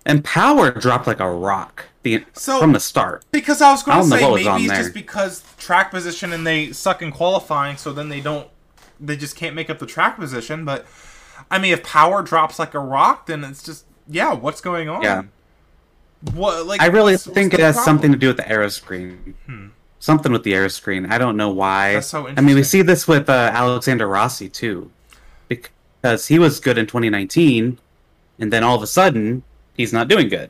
and Power dropped like a rock the, So- from the start. Because I was going to say maybe it's there. just because track position and they suck in qualifying, so then they don't, they just can't make up the track position. But I mean, if power drops like a rock, then it's just yeah. What's going on? Yeah. What like I really what's- what's think the it has problem? something to do with the aero screen. Hmm. Something with the aero screen. I don't know why. That's so I mean, we see this with uh, Alexander Rossi too, because he was good in 2019, and then all of a sudden he's not doing good.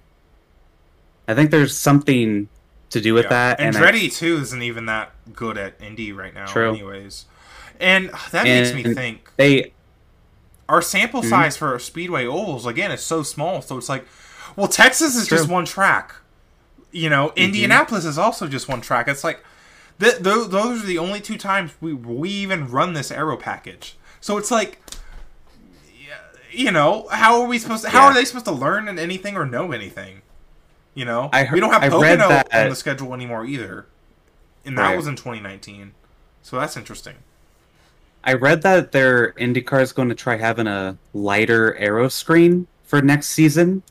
I think there's something to do with Yeah. that. I- Andretti too isn't even that good at Indy right now, True. anyways. And that makes me think they our sample Mhm. size for speedway ovals again is so small. So it's like, well, Texas is True. just one track. You know, Indianapolis is also just one track. It's like th- th- those are the only two times we we even run this aero package. So it's like, you know, how are we supposed to? How Yeah. are they supposed to learn anything or know anything? You know, I heard- we don't have I Pocono that- on the schedule anymore either, and that Right. was in 2019. So that's interesting. I read that their IndyCar is going to try having a lighter aero screen for next season.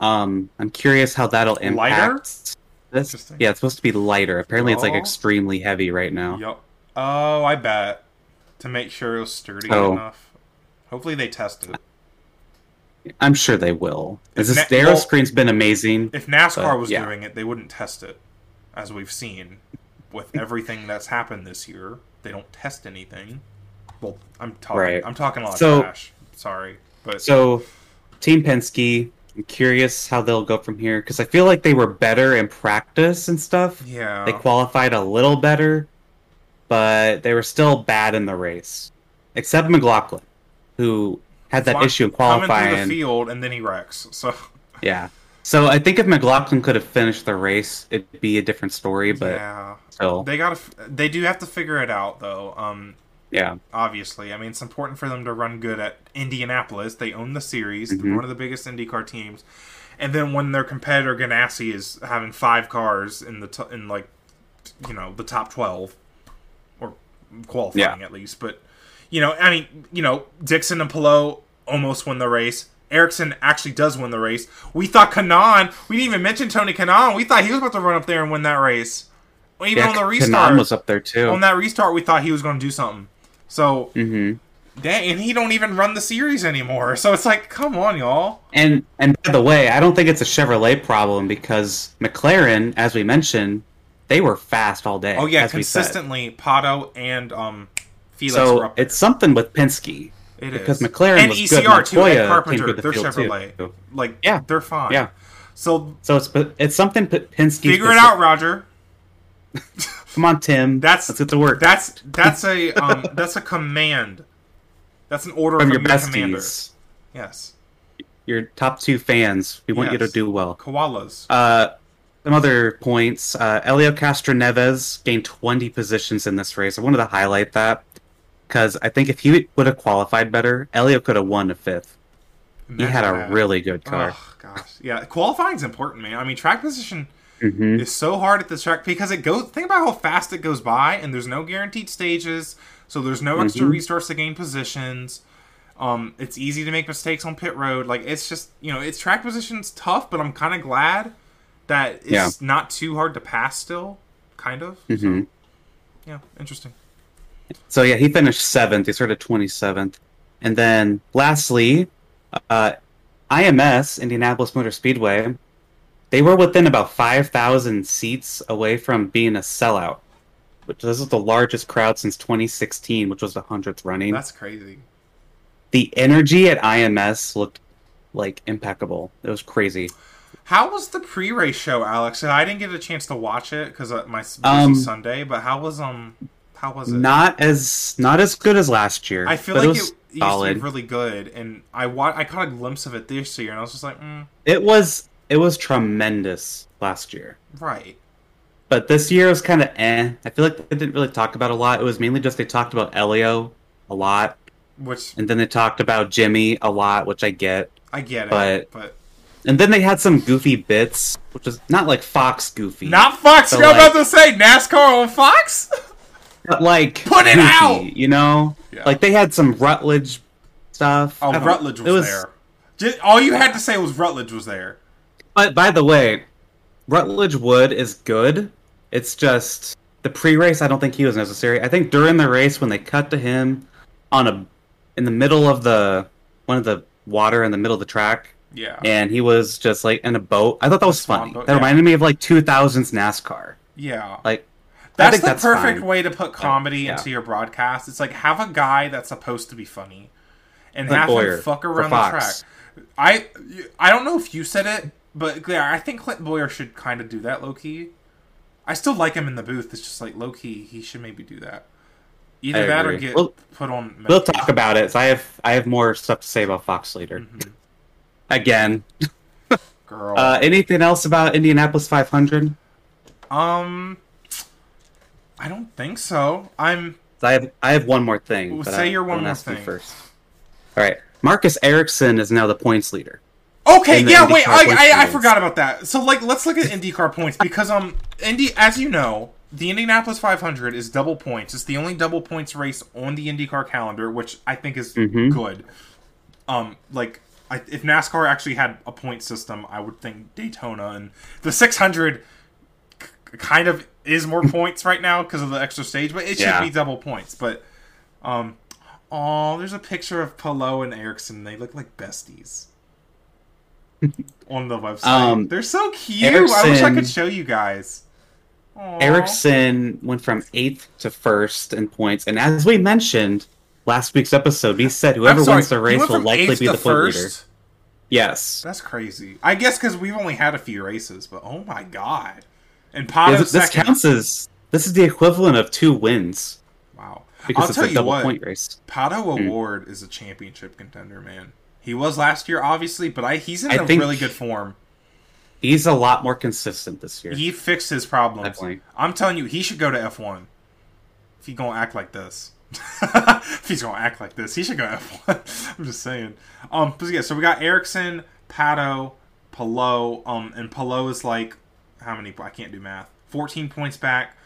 Um, I'm curious how that'll Lighter? impact this. Yeah, it's supposed to be lighter. Apparently, it's like Oh. extremely heavy right now. Yep. Oh, I bet to make sure it was sturdy Oh. enough. Hopefully they tested it. I'm sure they will. If This na- the aero well- screen's been amazing. If NASCAR But, was yeah. doing it, they wouldn't test it, as we've seen with everything that's happened this year. They don't test anything. Well, I'm talking. Right. I'm talking a lot So- of trash. Sorry, but So, Team Penske. I'm curious how they'll go from here because I feel like they were better in practice and stuff. yeah, They qualified a little better, but they were still bad in the race. Except McLaughlin, who had that Fly- issue in coming through qualifying. the field and then he wrecks. So Yeah. So I think if McLaughlin could have finished the race, it'd be a different story. But yeah, still, they got to. They do have to figure it out, though. Um, yeah, obviously. I mean, it's important for them to run good at Indianapolis. They own the series, they're Mhm. one of the biggest IndyCar teams. And then when their competitor Ganassi is having five cars in the t- in like you know the top twelve or qualifying at least, but you know, I mean, you know, Dixon and Palou almost win the race. Ericsson actually does win the race. We thought Kanaan. We didn't even mention Tony Kanaan. We thought he was about to run up there and win that race. Even yeah. on the Kanaan restart, was up there too. on that restart, we thought he was going to do something. So hmm Dang, and he don't even run the series anymore. So it's like, come on, y'all. And and by the way, I don't think it's a Chevrolet problem because McLaren, as we mentioned, they were fast all day. Oh yeah, as we said. consistently, Pato and um, Felix were So it's something with Penske It because is. McLaren and was ECR good. too. Montoya Ed came Carpenter, the they're Chevrolet. too. Like, Yeah. they're fine. Yeah. So So it's it's something Penske. figure it out, Roger. Come on, Tim. That's let's get to work. That's that's a um that's a command. That's an order from from, your commander. besties, Yes, your top two fans. We want you to do well. koalas. Uh, some other points. Uh, Helio Castroneves gained 20 positions in this race. I wanted to highlight that because I think if he would have qualified better, Helio could have won a fifth. He had a that. really good car. Oh gosh, yeah. Qualifying's important, man. I mean, track position hmm is so hard at this track because it goes. Think about how fast it goes by, and there's no guaranteed stages, so there's no extra Mhm. restarts to gain positions. Um, it's easy to make mistakes on pit road. Like it's just you know, it's track position's tough, but I'm kind of glad that it's Yeah. not too hard to pass still. Kind of. hmm So, yeah, interesting. So yeah, he finished seventh. He started 27th. And then lastly, uh, IMS, Indianapolis Motor Speedway, they were within about 5,000 seats away from being a sellout, which this is the largest crowd since 2016, which was the 100th running. That's crazy. the energy at IMS looked like impeccable. It was crazy. How was the pre-race show, Alex? I didn't get a chance to watch it because my busy Um, Sunday. But how was um, how was it? Not as not as good as last year. I feel like it it, was used to be really good, and I wa- I caught a glimpse of it this year, and I was just like, mm, It was it was tremendous last year. right. But this year was kind of eh. I feel like they didn't really talk about a lot. It was mainly just they talked about Helio a lot, Which and then they talked about Jimmie a lot, which I get. I get it, But- but, And then they had some goofy bits, which is not like Fox goofy, not Fox. So, You're like- about to say NASCAR on Fox? but like Put it goofy, out! You know, Yeah. like they had some Rutledge stuff. Oh, I don't- Rutledge was, it there. Just, all you had to say was Rutledge was there. But by the way, Rutledge Wood is good. It's just the pre-race. I don't think he was necessary. I think during the race when they cut to him on a in the middle of the one of the water in the middle of the track, Yeah, and he was just like in a boat. I thought that was funny. boat, that yeah. reminded me of like 2000s NASCAR. yeah. Like That's the that's perfect fine. way to put comedy yeah. into your broadcast. It's like have a guy that's supposed to be funny, and Like have Bowyer him fuck around the track. I I don't know if you said it, but yeah, I think Clint Bowyer should kind of do that low key. I still like him in the booth. It's just like low key, he should maybe do that. Either that or get We'll- put on. We'll talk about it. So I have I have more stuff to say about Fox later. Mhm. Again, Girl, uh, anything else about Indianapolis 500? um, I don't think so. I'm I have I have one more thing. Well, say I, your one more thing. first. All right, Marcus Ericsson is now the points leader. Okay, yeah, wait, I, I, I forgot about that. So, like, let's look at IndyCar points because, um, Indy, as you know, the Indianapolis 500 is double points. It's the only double points race on the IndyCar calendar, which I think is Mhm. good. Um, like, I, if NASCAR actually had a point system, I would think Daytona and the 600 k- kind of is more points right now because of the extra stage, but it should be double points. But um, oh, there's a picture of Palou and Ericsson. They look like besties. On the website, Um, they're so cute. I wish I could show you guys. Aw. Ericsson went from eighth to first in points, and as we mentioned last week's episode, we said whoever wins the race will likely be the point leader. first? Yes, That's crazy. I guess because we've only had a few races, but oh my god! And Pato this, this second. counts as this is the equivalent of two wins Wow. because I'll it's tell a you double what. point race. Pato Hmm. Award is a championship contender, man. He was last year, obviously, but I, he's in I a really good form. He's a lot more consistent this year. He fixed his problems. Definitely. I'm telling you, he should go to F1. If he gonna act like this. if he's gonna act like this, he should go to F1. I'm just saying. Um, but yeah, so we got Ericsson, Pato, Palou, um, and Palou is like how many? I can't do math. 14 points back.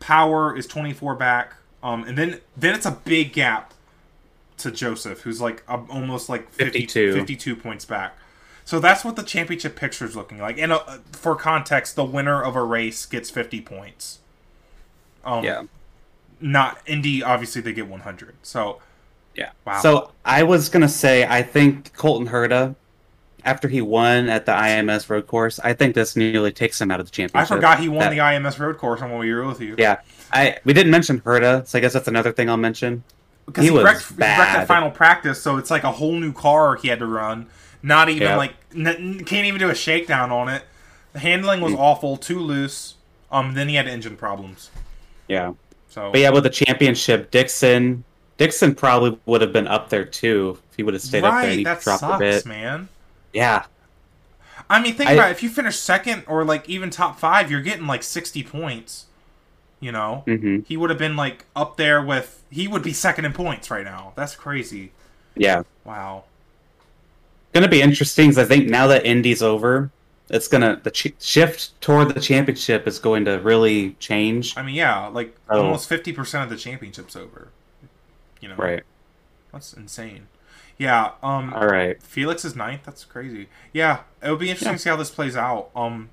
Power is 24 back. Um, and then then it's a big gap to Josef, who's like um, almost like 50, 52. 52 points back. So that's what the championship picture is looking like. And uh, for context, the winner of a race gets 50 points. Um, yeah, Not Indy, obviously they get 100. So yeah. Wow. So I was gonna say I think Colton Herta, after he won at the IMS road course, I think this nearly takes him out of the championship. I forgot he won That- the IMS road course on when we were with you. Yeah, I we didn't mention Herta, so I guess that's another thing I'll mention. Because he he, was wrecked, he wrecked bad. at final practice, so it's like a whole new car he had to run. Not even Yep. like n- can't even do a shakedown on it. The handling was awful, too loose. Um, then he had engine problems. Yeah. So But yeah, with the championship, Dixon Dixon probably would have been up there too if he would have stayed up there and right, he that dropped sucks, a bit. man. Yeah, I mean, think I- about it. if you finish second or like even top five, you're getting like 60 points. You know, hmm he would have been like up there with. He would be second in points right now. That's crazy. yeah. Wow. Gonna be interesting because I think now that Indy's over, it's gonna the ch- shift toward the championship is going to really change. I mean, yeah, like Oh. almost 50% of the championship's over. You know, Right. That's insane. Yeah. Um. All right. Felix is ninth. That's crazy. Yeah, it would be interesting Yeah. to see how this plays out. Um,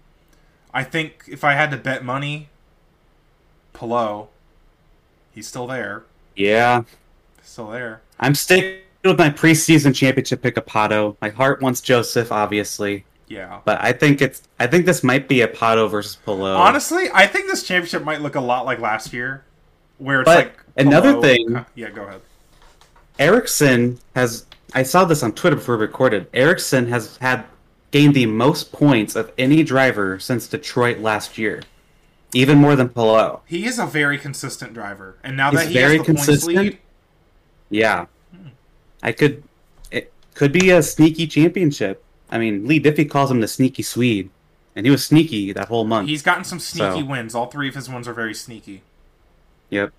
I think if I had to bet money, Palou, he's still there. Yeah, Still there. I'm sticking with my preseason championship pick of Pato. My heart wants Josef, obviously, Yeah. but I think it's I think this might be a Pato versus Palou. Honestly, I think this championship might look a lot like last year, where it's But like another thing- Yeah, go ahead. Ericsson has I saw this on Twitter before we recorded. Ericsson has had gained the most points of any driver since Detroit last year. Even more than Palou. He is a very consistent driver, and now He's that he very has the points consistent. lead, Yeah. Hmm. I could it could be a sneaky championship. I mean, Leigh Diffey calls him the sneaky Swede. And he was sneaky that whole month. he's gotten some sneaky So- wins. All three of his wins are very sneaky. Yep.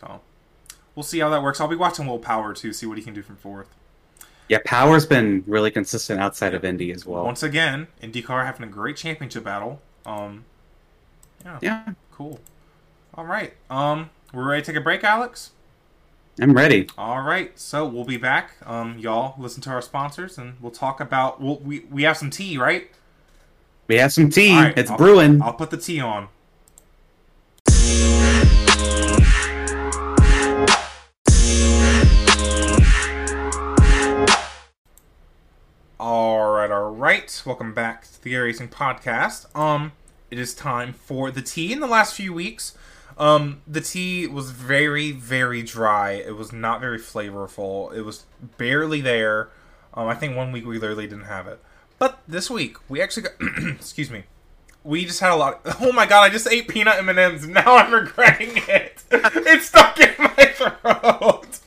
So we'll see how that works. I'll be watching Will Power too, see what he can do from fourth. Yeah, Power's been really consistent outside of Indy as well. Once again, IndyCar having a great championship battle. Um, yeah, Yeah, cool. All right, um, we're ready to take a break, Alex. I'm ready. All right, so we'll be back. Um, y'all listen to our sponsors, and we'll talk about. We'll, we we have some tea, right? We have some tea. Right, it's I'll- brewing. I'll put the tea on. All right, all right. Welcome back to the Gay Racing Podcast. Um, it is time for the tea. In the last few weeks, um, the tea was very, very dry. It was not very flavorful. It was barely there. Um, I think one week we literally didn't have it. But this week we actually got. excuse me. We just had a lot. oh my god! I just ate peanut M and M's. Now I'm regretting it. it's stuck in my throat.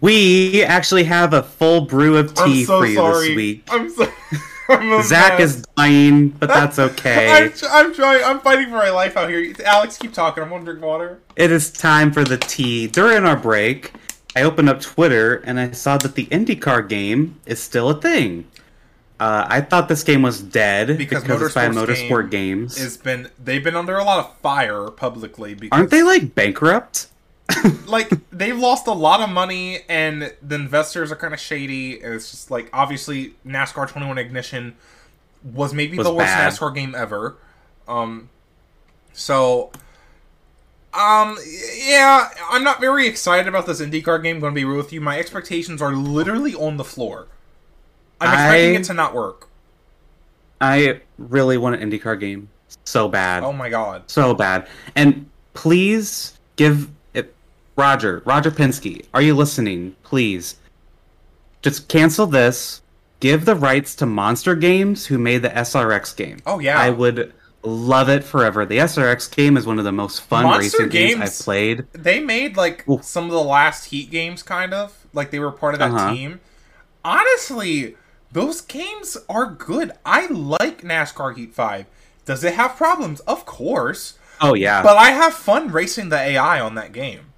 We actually have a full brew of tea so for you sorry. this week. I'm so. Zach mess. is dying, but that's okay. I'm, I'm trying. I'm fighting for my life out here. Alex, keep talking. I'm gonna drink water. It is time for the tea. During our break, I opened up Twitter and I saw that the IndyCar game is still a thing. Uh, I thought this game was dead Because because, it's by Motorsport game Games. It's been they've been under a lot of fire publicly because Aren't they like bankrupt? like they've lost a lot of money and the investors are kind of shady and it's just like obviously NASCAR 21 Ignition was maybe Was the worst bad. NASCAR game ever. Um so um yeah, I'm not very excited about this IndyCar game, going to be real with you. My expectations are literally on the floor. I'm expecting I- it to not work. I really want an IndyCar game so bad. Oh my god. so bad. And please give Roger, Roger Penske, are you listening? Please. Just cancel this. Give the rights to Monster Games who made the SRX game. Oh yeah. I would love it forever. The SRX game is one of the most fun Monster racing games, Games- I've played. they made like Oof. some of the last Heat games, kind of like they were part of that Uh-huh. team. Honestly, those games are good. I like NASCAR Heat Five. Does it have problems? Of course, Oh yeah. but I have fun racing the AI on that game.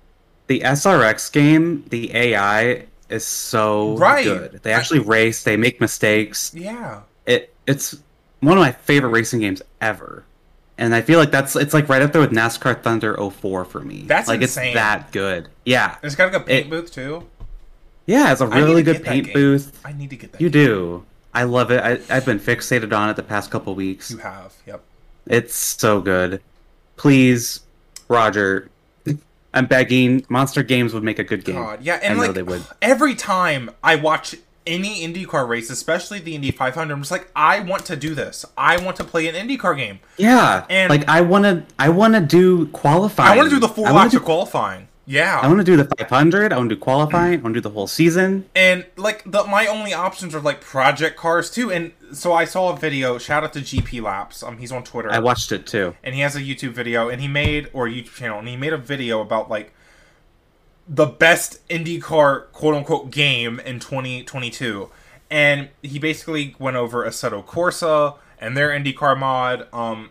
The SRX game, the AI is so Right. good. They actually race, they make mistakes. Yeah, it it's one of my favorite racing games ever. And I feel like that's it's like right up there with NASCAR Thunder 04 for me. That's like insane. it's that good. Yeah. it's got a paint It- booth too. Yeah, it's a really good paint booth. I need to get that. You game. do. I love it. I, I've been fixated on it the past couple weeks. You have. Yep. It's so good. Please, Roger, I'm begging. Monster Games would make a good game. God, yeah, I and know like they would. every time I watch any IndyCar race, especially the Indy 500, I'm just like, I want to do this. I want to play an IndyCar game. Yeah, And- like I want to. I want to do qualifying. I want to do the full laps do of qualifying. Yeah, I want to do the 500. I want to do qualifying. I want to do the whole season. and like the my only options are like Project CARS 2. And so I saw a video. Shout out to GP Laps. Um, he's on Twitter. I watched it too. and he has a YouTube video, and he made or YouTube channel, and he made a video about like the best IndyCar quote unquote game in 2022, and he basically went over Assetto Corsa and their IndyCar mod, um,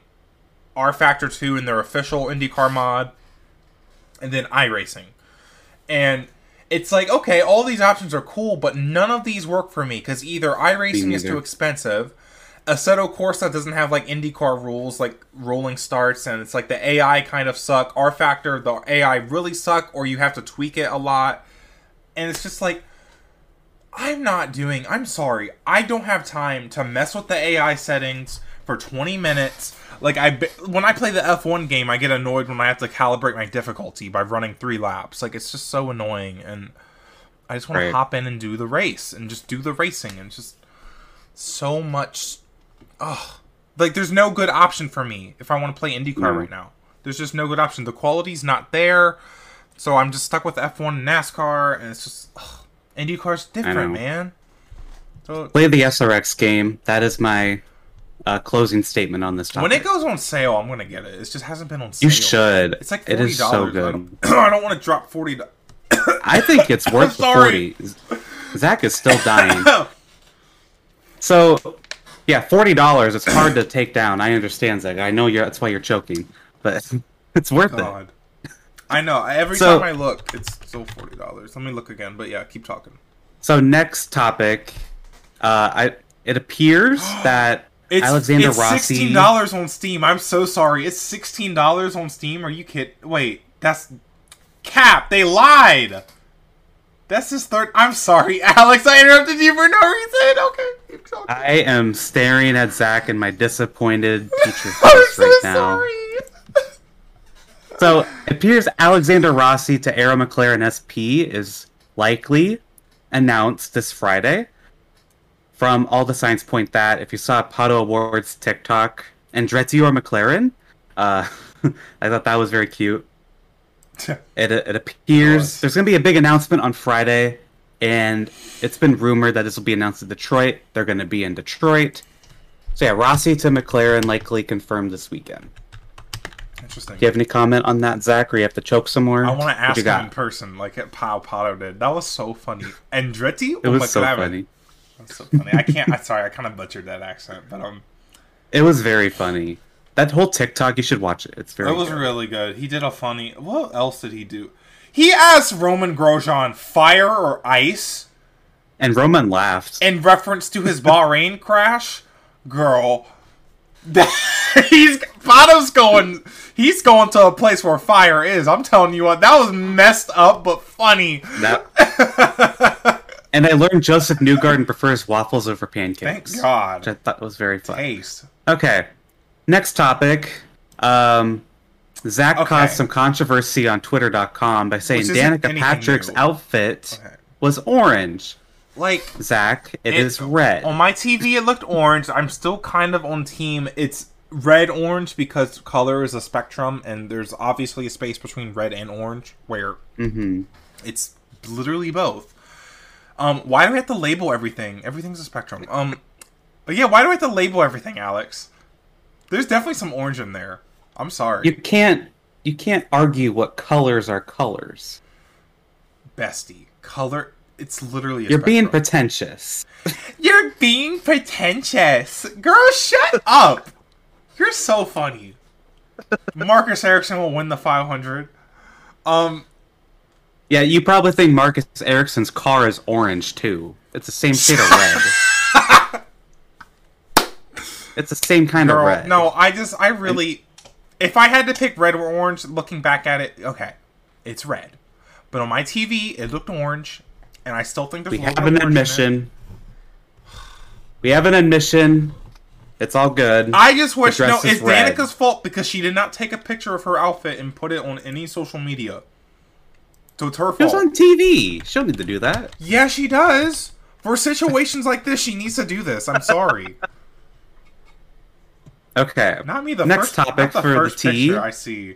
rFactor 2 and their official IndyCar mod, and then iRacing, and. It's like okay, all these options are cool, but none of these work for me because either iRacing is too expensive, Assetto Corsa doesn't have like IndyCar rules like rolling starts, and it's like the AI kind of suck. rFactor, the AI really suck, or you have to tweak it a lot, and it's just like I'm not doing. I'm sorry, I don't have time to mess with the AI settings for 20 minutes. Like I, when I play the F1 game, I get annoyed when I have to calibrate my difficulty by running three laps. Like it's just so annoying, and I just want Right. to hop in and do the race and just do the racing and just so much ugh like there's no good option for me if i want to play indycar No. right now there's just no good option the quality's not there so i'm just stuck with f1 and nascar and it's just ugh, indycar's different man so Play the SRX game. That is my uh, closing statement on this topic. when it goes on sale i'm gonna get it it just hasn't been on sale you should. it's like $40 it is so good. I don't want to drop 40 dollars I think it's worth the forty. Zack is still dying. So, yeah, forty dollars. It's hard to take down. I understand, Zack. I know you're. That's why you're choking, but it's worth it. i know every So- time i look it's still $40 let me look again but yeah keep talking So next topic, uh, I it appears that It's, Alexander it's Rossi. sixteen dollars on Steam. I'm so sorry. It's sixteen dollars on Steam. Are you kidding? Wait, that's cap. They lied. That's his third. I'm sorry, Alex. I interrupted you for no reason. Okay, keep talking. I am staring at Zack in my disappointed teacher I'm face so right now. sorry. So it appears Alexander Rossi to Arrow McLaren SP is likely announced this Friday. From all the signs point that if you saw Pato O'Ward's TikTok, Andretti or McLaren, uh, I thought that was very cute. It, it appears there's going to be a big announcement on Friday, and it's been rumored that this will be announced in Detroit. They're going to be in Detroit. So yeah, Rossi to McLaren likely confirmed this weekend. Interesting. Do you have any comment on that, Zack, or you have to choke some more? I want to ask him in person, like at Pau Pato did. That was so funny. Andretti? It was so funny. That's so funny. I can't. I'm sorry. I kind of butchered that accent, but um, It was very funny. That whole TikTok, you should watch it. It's very. That was good. really good. He did a funny. What else did he do? He asked Romain Grosjean fire or ice And Romain laughed. in reference to his Bahrain crash. Girl, he's Botto's going. He's going to a place where fire is. I'm telling you what, that was messed up but funny. That, and I learned Josef Newgarden prefers waffles over pancakes. Thank God. Which I thought was very fun. Taste. Okay, next topic. Um, Zack Okay. caused some controversy on Twitter.com by saying Danica Patrick's new. outfit Okay. was orange. Like Zack, it It- is red. on my TV, it looked orange. I'm still kind of on team. It's red orange because color is a spectrum, and there's obviously a space between red and orange where hmm it's literally both. Um, why do we have to label everything? Everything's a spectrum. Um, but yeah, why do we have to label everything, Alex? There's definitely some orange in there. I'm sorry, You can't you can't argue what colors are colors. bestie. Color. It's literally. A You're being pretentious. You're being pretentious. Girl, shut up. You're so funny. Marcus Ericsson will win the 500. Um, Yeah, you probably think Marcus Ericsson's car is orange too. It's the same shade of red. it's the same kind girl, of red. no, I just, I really, if I had to pick red or orange, looking back at it, okay, it's red. But on my TV, it looked orange, and I still think there's we a have an of orange in it. admission. We have an admission. It's all good. I just wish no, it's red. Danica's fault because she did not take a picture of her outfit and put it on any social media. So it's her It was on TV. She don't need to do that. Yeah, she does. For situations like this, she needs to do this. I'm sorry. Okay. Not me. The Next first, topic the for the first tea. I see.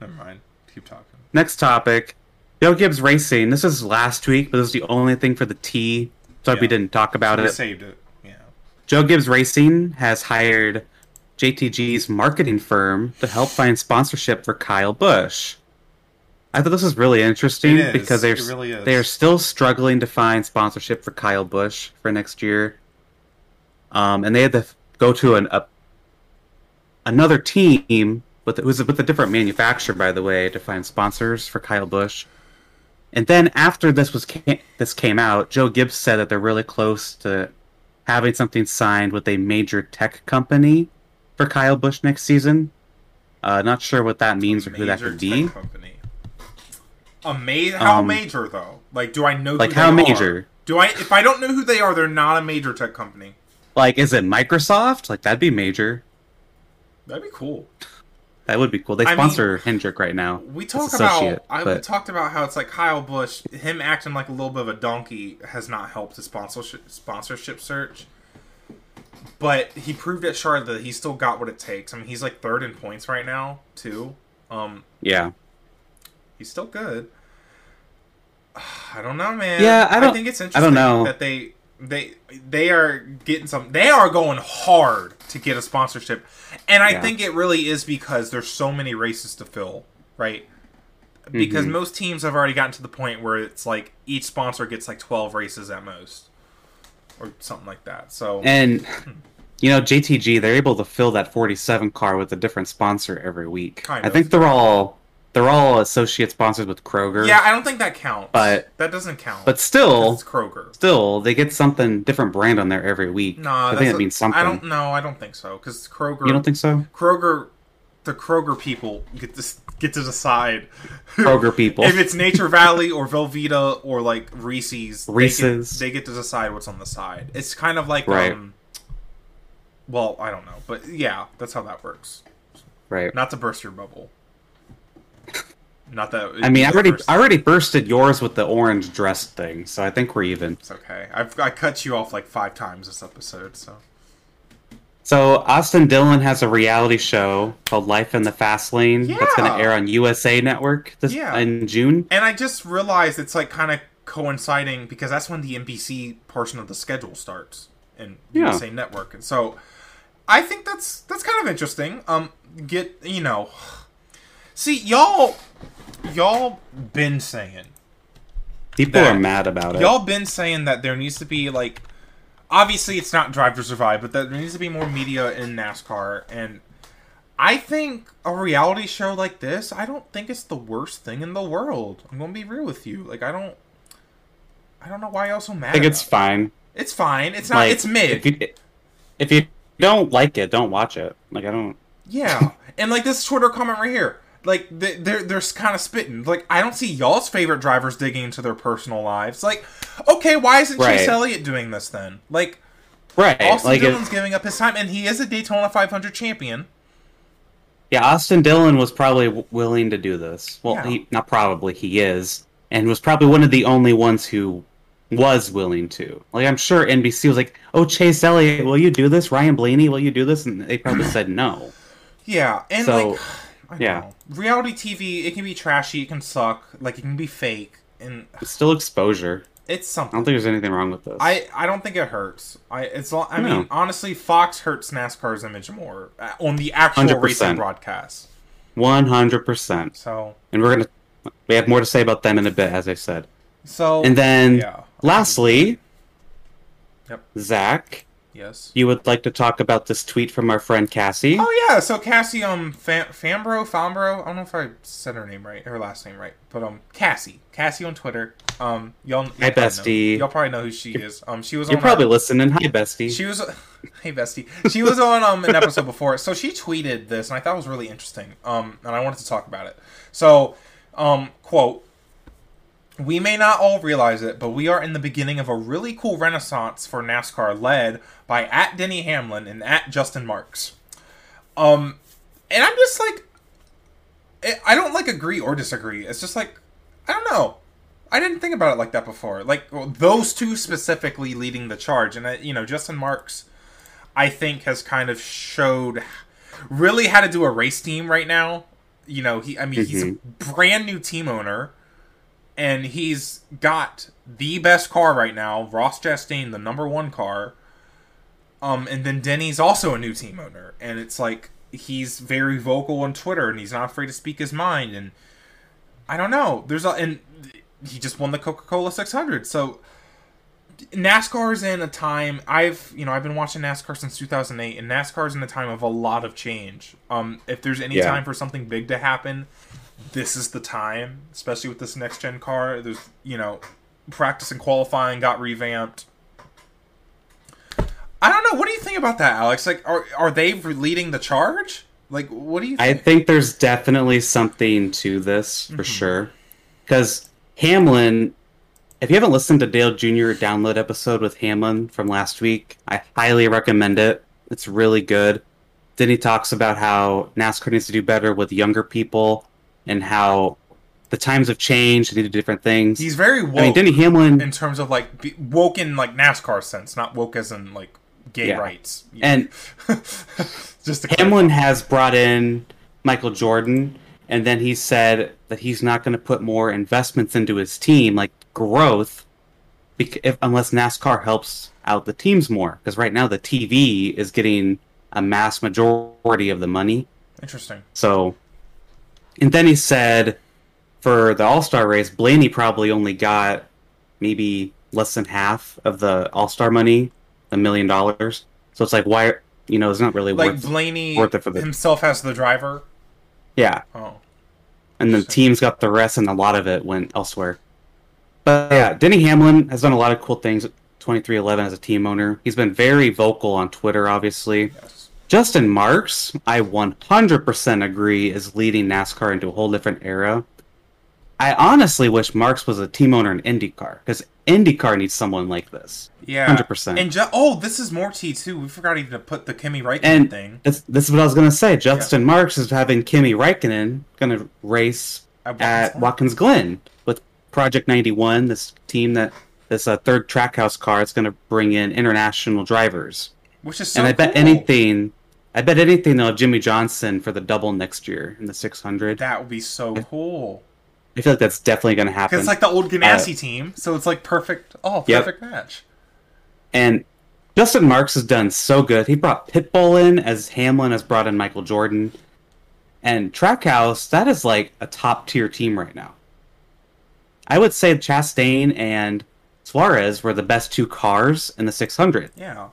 Never mind. Keep talking. Next topic. Joe Gibbs Racing. This is last week, but this is the only thing for the T. So Yeah. we didn't talk about We it. saved it. Yeah. Joe Gibbs Racing has hired JTG's marketing firm to help find sponsorship for Kyle Busch. I thought this was really interesting because they're really they are still struggling to find sponsorship for Kyle Busch for next year. Um, and they had to go to an a, another team with it was with a different manufacturer, by the way, to find sponsors for Kyle Busch. And then after this was ca- this came out, Joe Gibbs said that they're really close to having something signed with a major tech company for Kyle Busch next season. Uh, not sure what that means or who that Major could be. Company. A ma- How Um, major though? Like, do I know? like, how major? Are? Do I? If I don't know who they are, they're not a major tech company. Like, is it Microsoft? Like, that'd be major. That'd be cool. That would be cool. They I mean, sponsor Hendrick right now. We talk about I but talked about how it's like Kyle Busch, him acting like a little bit of a donkey has not helped his sponsorship sponsorship search. But he proved at Charlotte that he still got what it takes. I mean, he's like third in points right now too. Um, yeah, he's still good. I don't know, man. Yeah, I don't- think it's interesting I don't know. that they they they are getting some. They are going hard to get a sponsorship, and I Yeah. think it really is because there's so many races to fill, right? Because Mhm. most teams have already gotten to the point where it's like each sponsor gets like 12 races at most, or something like that. So and you know JTG they're able to fill that 47 car with a different sponsor every week. Kind I of. think they're all they're all associate sponsors with Kroger. yeah, I don't think that counts. But- that doesn't count. but still, it's Kroger. still they get something different brand on there every week. No, I think that means something. I don't know. I don't think so because Kroger. You don't think so? Kroger, the Kroger people get to get to decide Kroger people. if it's Nature Valley or Velveeta or like Reese's. they get- Reese's. they get, to decide what's on the side. It's kind of like Right. um. Well, I don't know, but yeah, that's how that works. right. Not to burst your bubble. Not that. I mean, I already. I already bursted yours with the orange dress thing, so I think we're even. It's okay. I've I cut you off like five times this episode, so So Austin Dillon has a reality show called Life in the Fast Lane that's going to air on USA Network this Yeah. in June. And I just realized it's like kind of coinciding because that's when the NBC portion of the schedule starts in Yeah. USA Network, and so I think that's that's kind of interesting. Um, get you know, see y'all, y'all been saying People That- are mad about it. y'all been saying that there needs to be like, obviously it's not Drive to Survive, but that there needs to be more media in NASCAR, and I think a reality show like this, I don't think it's the worst thing in the world. I'm gonna be real with you. Like I don't, I don't know why y'all so mad. I think it's it. fine. It's fine. It's not. Like, it's mid. If you, if you don't like it, don't watch it. Like I don't. Yeah, and like this Twitter comment right here, like they- they're they're kind of spitting. Like I don't see y'all's favorite drivers digging into their personal lives. Like, okay, why isn't Chase Elliott doing this then? Like Right. Austin like Dillon's giving up his time, and he is a Daytona 500 champion. yeah, Austin Dillon was probably w- willing to do this. Well, Yeah. he not probably he is, and was probably one of the only ones who was willing to. Like I'm sure NBC was like, "Oh, Chase Elliott, will you do this? Ryan Blaney, will you do this?" And they probably said no. Yeah, and So, like, I yeah. know. reality TV, it can be trashy, it can suck, like it can be fake, and It's still exposure. it's something. I don't think there's anything wrong with this. I, I don't think it hurts. I it's I No. mean honestly, Fox hurts NASCAR's image more uh, on the actual 100%. racing broadcast. One hundred percent. So And we're gonna we have more to say about them in a bit, as I said. so And then yeah. lastly, Yep. Zach, Yes. you would like to talk about this tweet from our friend Cassie. Oh yeah, so Cassie um Fam- Fambro Fambro, I don't know if I said her name right, her last name right, but um Cassie, Cassie on Twitter. Um y'all, y'all Hi, probably know- bestie. y'all probably know who she is. Um she was You're probably our- listening. Hi, bestie. She was, hey bestie. She was on um an episode before, so she tweeted this, and I thought it was really interesting. Um, and I wanted to talk about it. So, um, quote: We may not all realize it, but we are in the beginning of a really cool renaissance for NASCAR, led by at Denny Hamlin and at Justin Marks. Um, and I'm just like, I- I don't like agree or disagree. It's just like, I don't know. I didn't think about it like that before. Like well, those two specifically leading the charge, and I, you know, Justin Marks, I think has kind of showed really how to do a race team right now. You know, he, I mean, he's a mm-hmm. brand new team owner, and he's got the best car right now. Ross Chastain, the number one car. Um, and then Denny's also a new team owner, and it's like he's very vocal on Twitter, and he's not afraid to speak his mind, and I don't know. There's a and he just won the Coca Cola 600. So NASCAR's in a time I've you know I've been watching NASCAR since 2008, and NASCAR's in a time of a lot of change. Um, if there's any Yeah. time for something big to happen, this is the time, especially with this next gen car. There's you know practice and qualifying got revamped. I don't know. What do you think about that, Alex? Like, are are they leading the charge? Like, what do you I think? think there's definitely something to this for Mhm. sure. Because Hamlin, if you haven't listened to Dale Jr. download episode with Hamlin from last week, I highly recommend it. It's really good. Then he talks about how NASCAR needs to do better with younger people and how the times have changed. They do different things. He's very woke I mean, Denny Hamlin in terms of like woke in like NASCAR sense, not woke as in like gay Yeah. rights. and just Hamlin has brought in Michael Jordan, and then he said that he's not going to put more investments into his team, like growth, bec- if, unless NASCAR helps out the teams more. Because right now the TV is getting a mass majority of the money. interesting. So, and then he said for the All Star race, Blaney probably only got maybe less than half of the All Star money, a million dollars. So it's like, why, you know, it's not really Like worth Blaney worth it for the- himself as the driver. Yeah, Oh, and the teams got the rest, and a lot of it went elsewhere. But yeah, Denny Hamlin has done a lot of cool things. at 23XI as a team owner, he's been very vocal on Twitter. Obviously, yes. Justin Marks, I 100% agree, is leading NASCAR into a whole different era. I honestly wish Marks was a team owner in IndyCar because IndyCar needs someone like this. Yeah, 100%. And ju- oh, this is more T two. We forgot even to put the Kimi Räikkönen And thing. this, this is what I was going to say. Justin Marks is having Kimi Räikkönen going to race At at Watkins Glen with Project 91, this team that this uh, third trackhouse car is going to bring in international drivers. which is so and I bet anything, I bet anything they'll have Jimmie Johnson for the double next year in the 600. that would be so cool. I feel like that's definitely going to happen. It's like the old Ganassi team, so it's like perfect. Oh, Uh, Yep. perfect match. and Justin Marks has done so good. He brought Pitbull in as Hamlin has brought in Michael Jordan. And Trackhouse, that is like a top tier team right now. I would say Chastain and Suarez were the best two cars in the 600. Yeah.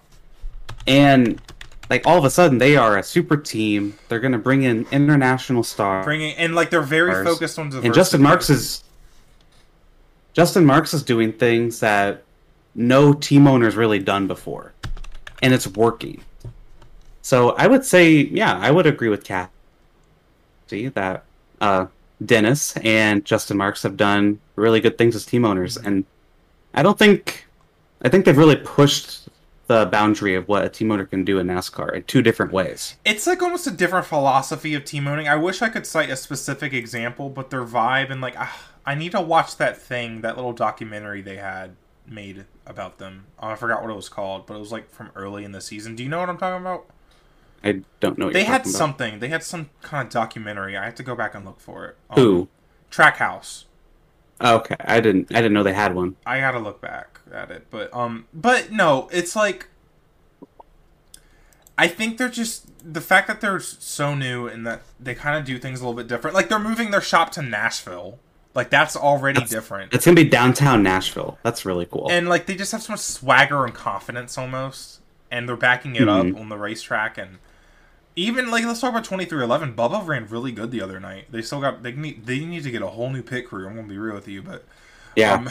And like all of a sudden they are a super team. They're going to bring in international stars. Bringing and like they're very Cars. focused on diversity. and Justin Marks is Justin Marks is doing things that no team owner's really done before, and it's working. So I would say, yeah, I would agree with Kathy that uh, Dennis and Justin Marks have done really good things as team owners, and I don't think I think they've really pushed the boundary of what a team owner can do in NASCAR in two different ways. It's like almost a different philosophy of team owning. I wish I could cite a specific example, but their vibe and like ah, I need to watch that thing, that little documentary they had made about them. Oh, I forgot what it was called, but it was like from early in the season. Do you know what I'm talking about? I don't know. What They you're had talking about. something. They had some kind of documentary. I have to go back and look for it. Um, Who? Trackhouse. Okay, I didn't. I didn't know they had one. I gotta look back at it, but um, but no, it's like I think they're just the fact that they're so new and that they kind of do things a little bit different. Like they're moving their shop to Nashville. Like that's already different. It's gonna be downtown Nashville. That's really cool. And like they just have so much swagger and confidence almost, and they're backing it Mhm. up on the racetrack. And even like let's talk about twenty three eleven. Bubba ran really good the other night. They still got they need they need to get a whole new pit crew. I'm gonna be real with you, but yeah, um,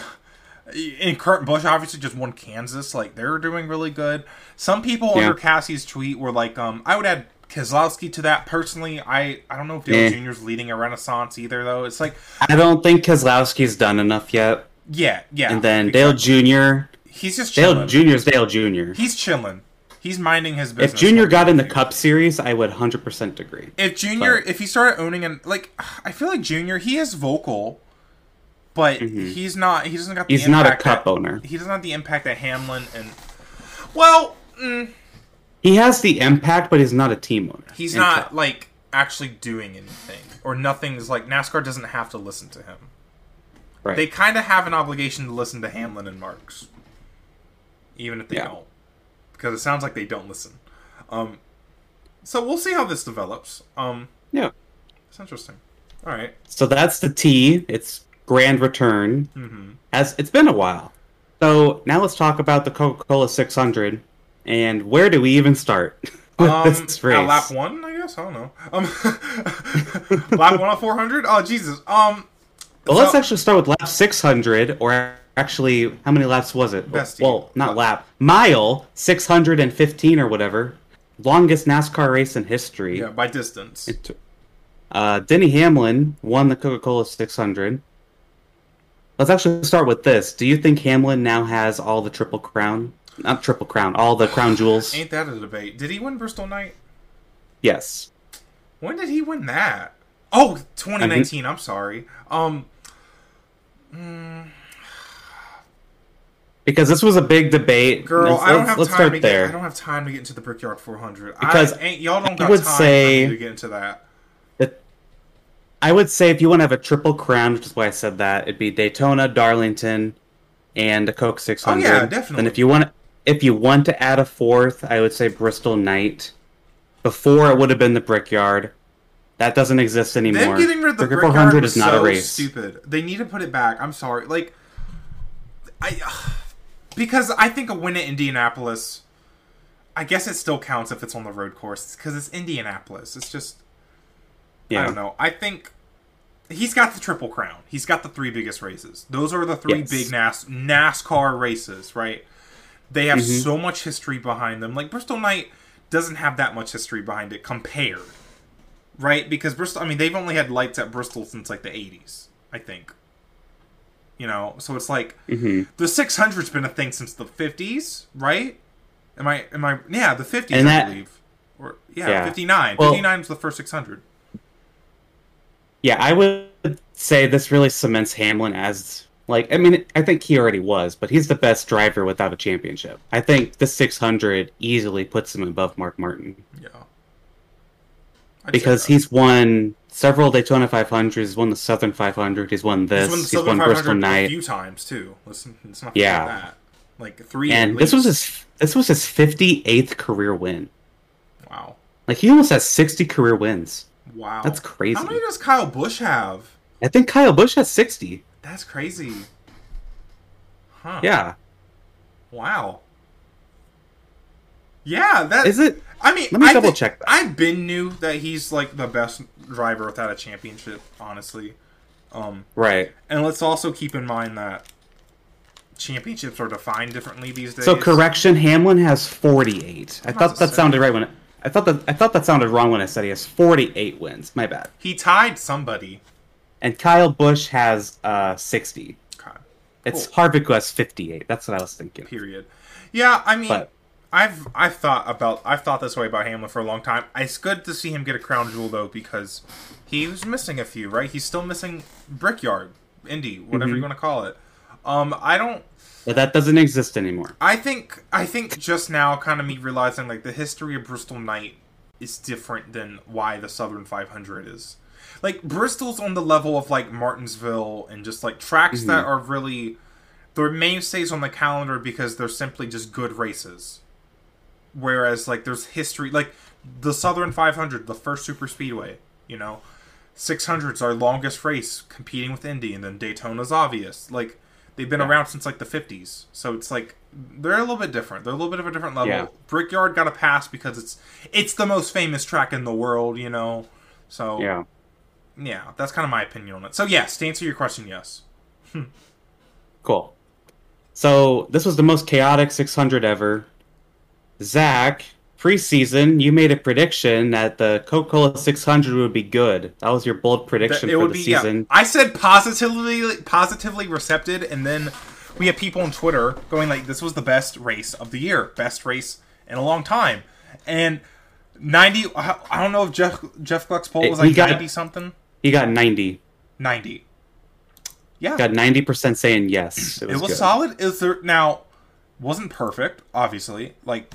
and Kurt Busch obviously just won Kansas. Like they're doing really good. Some people Yeah. under Cassie's tweet were like, um, I would add Keselowski to that personally. I I don't know if Dale Eh. Jr.'s leading a renaissance either though. It's like I don't think Keselowski's done enough yet. yeah yeah. and then exactly. Dale Jr. he's just Dale chilling. Jr. is Dale Jr. He's chilling. He's minding his business. If. Junior got in the Cup Series, I would 100% agree. if Junior, But- if he started owning and like, I feel like Junior, he is vocal, but he's not. He doesn't got. The Mm-hmm. He's not a Cup that- owner. He doesn't have the impact that Hamlin and. Well, mm, He has the impact, but he's not a team owner. he's not Cup. like actually doing anything, or nothing is like NASCAR doesn't have to listen to him. Right. They kind of have an obligation to listen to Hamlin and Marks, even if they Yeah. don't, because it sounds like they don't listen. Um, so we'll see how this develops. Um, yeah. it's interesting. All right. So that's the T. It's grand return. Mm-hmm. As it's been a while. So now let's talk about the Coca-Cola 600 and where do we even start with Um, this race? at lap one, I guess. I don't know. Um, lap one on four hundred. Oh Jesus. Um, Well, let's actually start with lap 600, or actually, how many laps was it? Bestie. Well, not lap. Mile 615 or whatever. Longest NASCAR race in history. yeah, by distance. Uh, Denny Hamlin won the Coca Cola 600. Let's actually start with this. Do you think Hamlin now has all the Triple Crown? Not Triple Crown, all the Crown Jewels? Ain't that a debate? Did he win Bristol Night? Yes. When did he win that? Oh, 2019. I'm sorry. Um, Because this was a big debate. girl, Let's- I don't have let's time start to there. get. I don't have time to get into the Brickyard 400. Because I, ain't, y'all don't I got would time say- to get into that. That- I would say if you want to have a triple crown, which is why I said that, it'd be Daytona, Darlington, and a Coke 600. Oh, yeah, definitely. And if you want, if you want to add a fourth, I would say Bristol Night. Before it would have been the Brickyard. That doesn't exist anymore. Them getting rid of the Brickyard Brickyard 400 was is not so a race. stupid. They need to put it back. I'm sorry. Like, I because I think a win at Indianapolis. I guess it still counts if it's on the road course because it's Indianapolis. It's just Yeah. I don't know. I think he's got the triple crown. He's got the three biggest races. Those are the three Yes. big NAS- NASCAR races, right? They have Mm-hmm. so much history behind them. Like Bristol Night doesn't have that much history behind it compared, right? Because Bristol, I mean, they've only had lights at Bristol since like the '80s, I think. You know, so it's like Mhm. the 600's been a thing since the 50s, right? Am I? Am I? Yeah, the 50s, And I that- believe. Or yeah, Yeah. 59. Well- 59 was the first 600. Yeah, I would say this really cements Hamlin as like I mean I think he already was, but he's the best driver without a championship. I think the 600 easily puts him above Mark Martin Yeah. I'd because he's won several Daytona 500s, he's won the Southern 500, he's won this, He's won the he's won 500 Bristol a few times too. Listen, let's not Yeah. that. Like three. and this was his this was his 58th career win. wow. Like he almost has 60 career wins. Wow. That's crazy. How many does Kyle Busch have? I think Kyle Busch has 60. That's crazy. Huh. Yeah, Wow. Yeah, that is it? I mean, Let me I double think- check that. I've been knew that he's like the best driver without a championship, honestly. Um, Right. and let's also keep in mind that championships are defined differently these days. So correction, Hamlin has 48. I Not thought that to sounded right when it, I thought that I thought that sounded wrong when I said he has 48 wins. My bad. He tied somebody. And Kyle Busch has uh 60. God, It's Harvick who has 58. That's what I was thinking. period. Yeah, I mean, But- I've I've thought about I've thought this way about Hamlin for a long time. It's good to see him get a crown jewel though because he was missing a few. Right, he's still missing Brickyard, Indy, whatever Mhm. you want to call it. Um, I don't. But that doesn't exist anymore. I think I think just now, kind of me realizing like the history of Bristol Night is different than why the Southern 500 is. Like Bristol's on the level of like Martinsville and just like tracks that are really they're mainstays on the calendar because they're simply just good races. Whereas like there's history like the Southern 500, the first super speedway, you know, 600's our longest race competing with Indy and then Daytona's obvious. Like they've been Yeah. around since like the 50s. So it's like they're a little bit different. They're a little bit of a different level. Yeah. Brickyard got a pass because it's it's the most famous track in the world, you know. So Yeah. yeah, that's kind of my opinion on it. So yes, to answer your question, yes. Cool. So this was the most chaotic 600 ever. Zach, preseason, you made a prediction that the Coca-Cola 600 would be good. That was your bold prediction it for the be yeah. season. I said positively positively recepted, and then we had people on Twitter going like, "This was the best race of the year, best race in a long time," and ninety. I I don't know if Jeff Jeff Gluck's poll was like got- ninety something. He got 90. Ninety. Yeah, Got 90% saying yes. It it was, was good. solid. Is there now? Wasn't perfect, obviously. Like,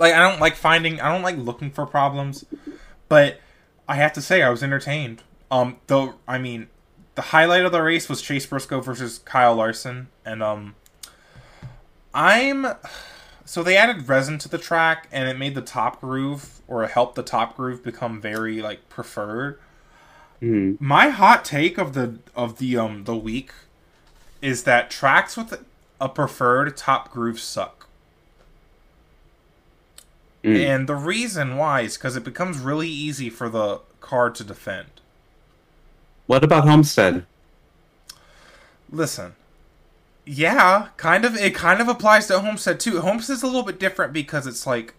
like I don't like finding. I don't like looking for problems, but I have to say I was entertained. Um, though I mean, the highlight of the race was Chase Briscoe versus Kyle Larson, and um, I'm so they added resin to the track, and it made the top groove or helped the top groove become very like preferred Mhm. my hot take of the of the um the week is that tracks with a preferred top groove suck. Mm. And the reason why is because it becomes really easy for the car to defend. What about Homestead? Listen, yeah, kind of. It kind of applies to Homestead too. Homestead's a little bit different because it's like